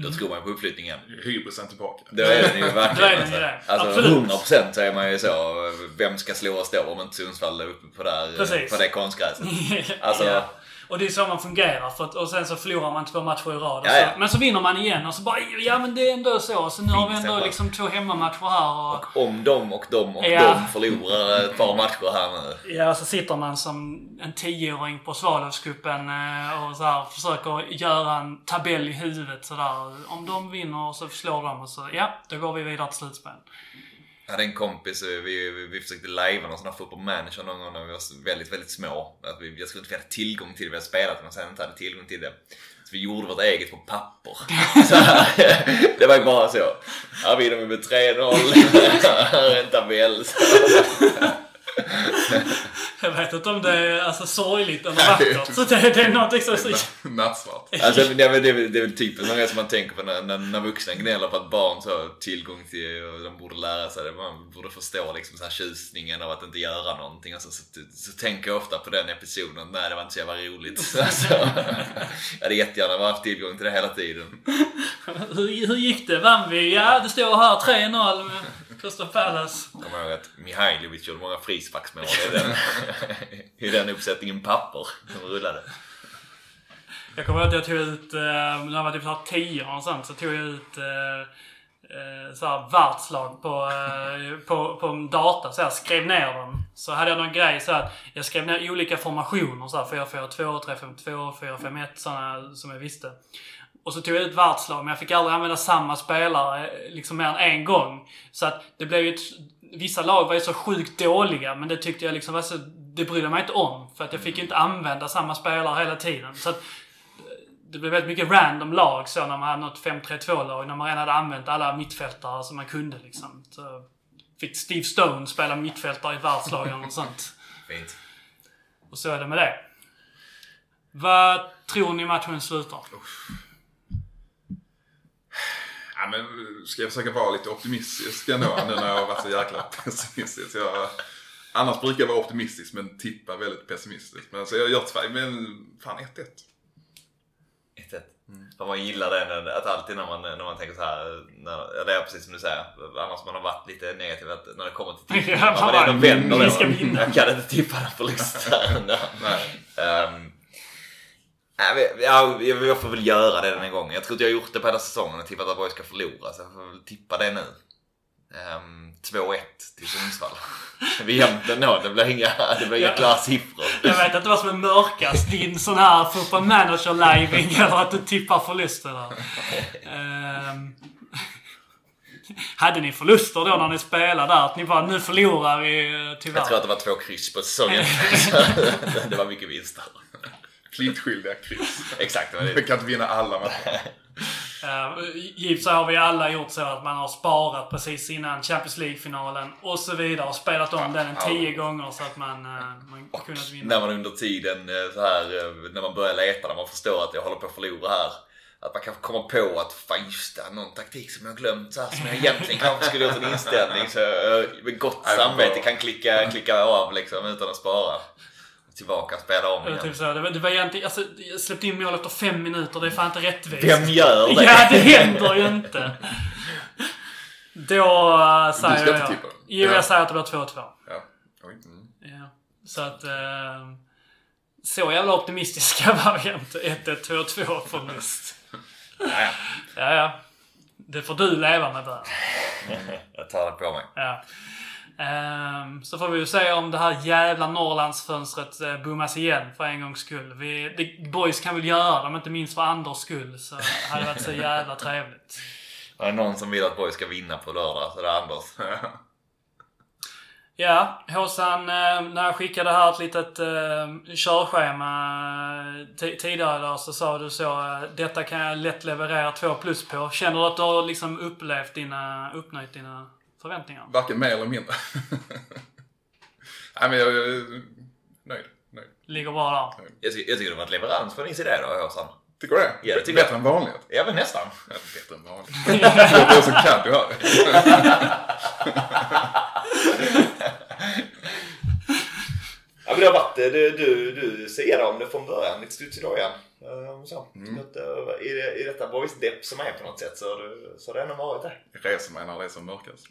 Då tror man på uppflyttningen. Hybrisen tillbaka. Då är den ju verkligen ju det. alltså, Absolut. alltså 100% så är man ju så. Vem ska slå oss då om inte Sundsvall är uppe på, där, Precis. på det konstgräset? (laughs) Alltså- ja. Och det är så man fungerar. För att, och sen så förlorar man två matcher i rad. och Ja, så, ja. Men så vinner man igen och så bara, ja men det är ändå så. Så nu har vi ändå liksom två hemmamatcher här och... Och om de och de och Ja. de förlorar ett par matcher här nu. Ja, så sitter man som en tioåring på Svalövscupen eh, och så här försöker göra en tabell i huvudet sådär. Om de vinner så slår de och så, ja, då går vi vidare till slutspel. Jag hade en kompis, eh, vi, vi, vi försökte lajva någon sån här football manager någon gång när vi var väldigt, väldigt små. Att vi, jag tror inte vi hade tillgång till det, vi hade spelat men sen inte hade tillgång till det. Så vi gjorde vårt eget på papper. (laughs) Så, (laughs) det var ju bara så. Här vinner vi med 3-0. Här är en tabell. (laughs) Så. Jag vet inte om det är alltså, sorgligt eller vackert. Så det, det är något liksom (laughs) så... Nattsvart. Alltså, det, är, väl- det, är, väl- det är väl typiskt något som man tänker på när, när, när vuxna gnäller på att barn så har tillgång till och de borde lära sig det. Man borde förstå liksom så här tjusningen av att inte göra någonting. Alltså, så, så, tänker jag ofta på den episoden. Nej, det var inte så jävla roligt. (laughs) Alltså, jag hade jättegärna haft tillgång till det hela tiden. Hur, hur gick det? Vann vi? Ja, det står här 3-0 med Crystal Palace. Kommer ihåg att Mihailovic gjorde många frisparksmål i den, (laughs) i den uppsättningen papper som rullade. Jag kommer ihåg att jag tog ut, eh, när jag var typ såhär 10 och sånt, så tog jag ut eh, eh, såhär världslag på, på, på en data. Så jag skrev ner dem. Så hade jag någon grej så att jag skrev ner olika formationer. Så här 4-4-2, 3-5-2, 4-5-1 sådana som jag visste. Och så tog jag ut världslag, men jag fick aldrig använda samma spelare liksom mer än en gång. Så att det blev ju ett, Vissa lag var ju så sjukt dåliga, men det tyckte jag liksom var så... Det brydde jag mig inte om. För att jag fick inte använda samma spelare hela tiden. Så att det blev väldigt mycket random lag så när man hade något 5-3-2-lag. När man redan hade använt alla mittfältare som man kunde liksom. Så fick Steve Stone spela mittfältare i ett världslag eller något sånt. Fint. Och så är det med det. Vad tror ni matchen slutar? Ja, men ska jag försöka vara lite optimistisk ändå nu när jag har varit så jäkla pessimistisk. Jag, annars brukar jag vara optimistisk men tippa väldigt pessimistiskt. Men så jag gör tvär, men fan 1-1. 1-1. För man gillar det när, att alltid när man, när man tänker så här, när, ja, det är precis som du säger, annars man har varit lite negativ att när det kommer till (laughs) tippning, Ja, man ändå vänder "Vi ska vinna." Jag kan inte tippa den förlust här. (laughs) Nej. um, nej, men, ja, jag, jag får väl göra det den här gången. Jag tror inte jag har gjort det på hela säsongen och tippat att Borg ska förlora, så jag får väl tippa det nu. Um, 2-1 till Sundsvall. Vi är jämnt ändå, det blir inga, det blir inga klara siffror. Jag vet inte vad som är mörkast. Din sån här football manager living eller att du tippar förluster där. Ehm, hade ni förluster då när ni spelade där? Att ni bara, nu förlorar vi eh, tyvärr. Jag tror att det var två kryss på säsongen. (laughs) det var mycket vinster. Pliktskyldiga kryss. Exakt, det var Vi kan inte vinna alla matcher. Uh, givetvis har vi alla gjort så att man har sparat precis innan Champions League-finalen och så vidare och spelat om den tio gånger så att man, uh, man kunnat vinna. När man under tiden eh, så här, eh, när man börjar leta, när man förstår att jag håller på att förlora här. Att man kanske kommer på att fan just det, någon taktik som jag har glömt så här, som jag egentligen kanske skulle gjort en inställning. Så jag med gott samvete kan klicka, klicka av liksom utan att spara. Tillbaka och spela om igen. Typ så, det, var, det var egentligen, alltså, jag släppte in mål efter fem minuter. Det är fan inte rättvist. Vem gör det? Ja, det händer ju inte. (laughs) Då uh, säger ska inte tippa. Jo, Ja. jag säger att det blir 2-2. Ja. Oj. Mm. Ja. Så att... Uh, så jävla optimistiska (laughs) var vi inte. 1-1, 2-2 förlust. Ja, ja. Ja, ja. Det får du leva med där. (laughs) Jag tar det på mig. Ja. Ehm, så får vi ju se om det här jävla Norrlandsfönstret uh, bommas igen för en gångs skull. Vi, det, boys kan väl göra det, men inte minst för Anders skull. Så det hade varit så jävla trevligt. Är det någon som vill att Borg ska vinna på lördag så är det Anders. (laughs) Ja, Håsan, eh, när jag skickade här ett litet eh, körschema eh, ti- tidigare idag så sa du så eh, detta kan jag lätt leverera 2 plus på. Känner du att du har liksom upplevt dina, uppnöjt dina förväntningar? Varken mer eller mindre. (laughs) Nej men jag är nöjd. nöjd. Ligger bra där. Jag, ty- jag tycker det var en leverans på din sida då, Håsan. Tycker du det? Ja, det tycker Bättre än vanligt? Ja, men nästan. Ja, bättre än vanligt. (laughs) jag blir så caddy här. (laughs) Ja, men det har varit, du, du, du säger om det från början, lite studs i dojan. Ehm, Så. Mm. Att, eh, I, det- I detta boys-depp som är på något sätt så så har det ändå varit det. Jag reser mig när det är som mörkast.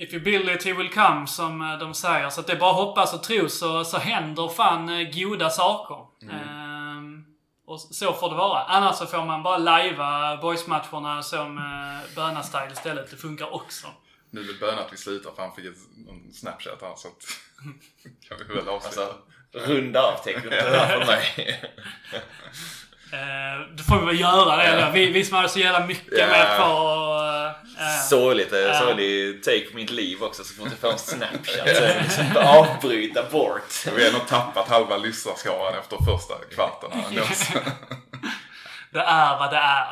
If you build it he will come, som eh, de säger. Så att det är bara att hoppas och tro så, så händer fan eh, goda saker. Ehm, och så får det vara. Annars så får man bara lajva boysmatcherna som uh, Böna-style istället. Det funkar också. Nu vill Böna att vi slutar för han fick en snapchat här så att... (laughs) kan vi väl avsluta. Alltså, runda av här för mig. (laughs) (laughs) Uh, då får vi väl göra det. Eller? Vi, vi som hade så jävla mycket Ja. med kvar. Uh, Sorgligt, Ja. uh. sorglig take på mitt liv också så fort jag får en snapchat (laughs) liksom avbryta bort. Vi har ändå tappat halva lyssnarskaran efter första kvarten det är vad det är.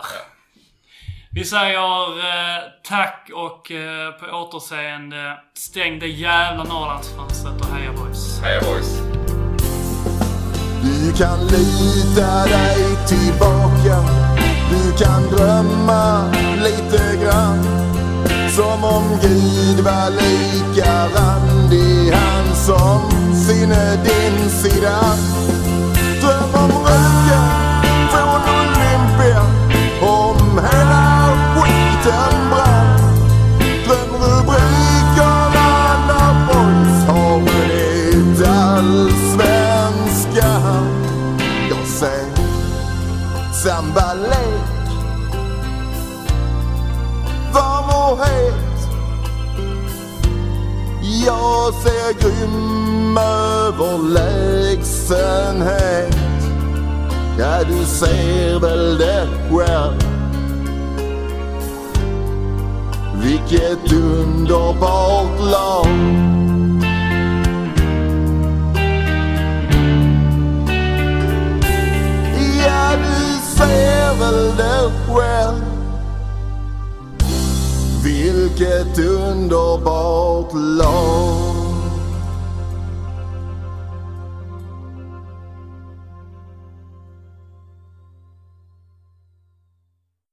Vi säger eh, tack och eh, på återseende. Stäng det jävla Norrlandsfönstret och heja boys. Heja boys. Du kan lita dig tillbaka. Du kan drömma lite grann Som om Gud var lika randig Han som sinne din sida. Dröm om röken från Olympia Om hela skiten brann. Sambalek Varm och het Jag ser grym överlägsenhet Ja, du ser väl det själv Vilket underbart lag. Ja, du ser väl det själv. Vilket underbart lag.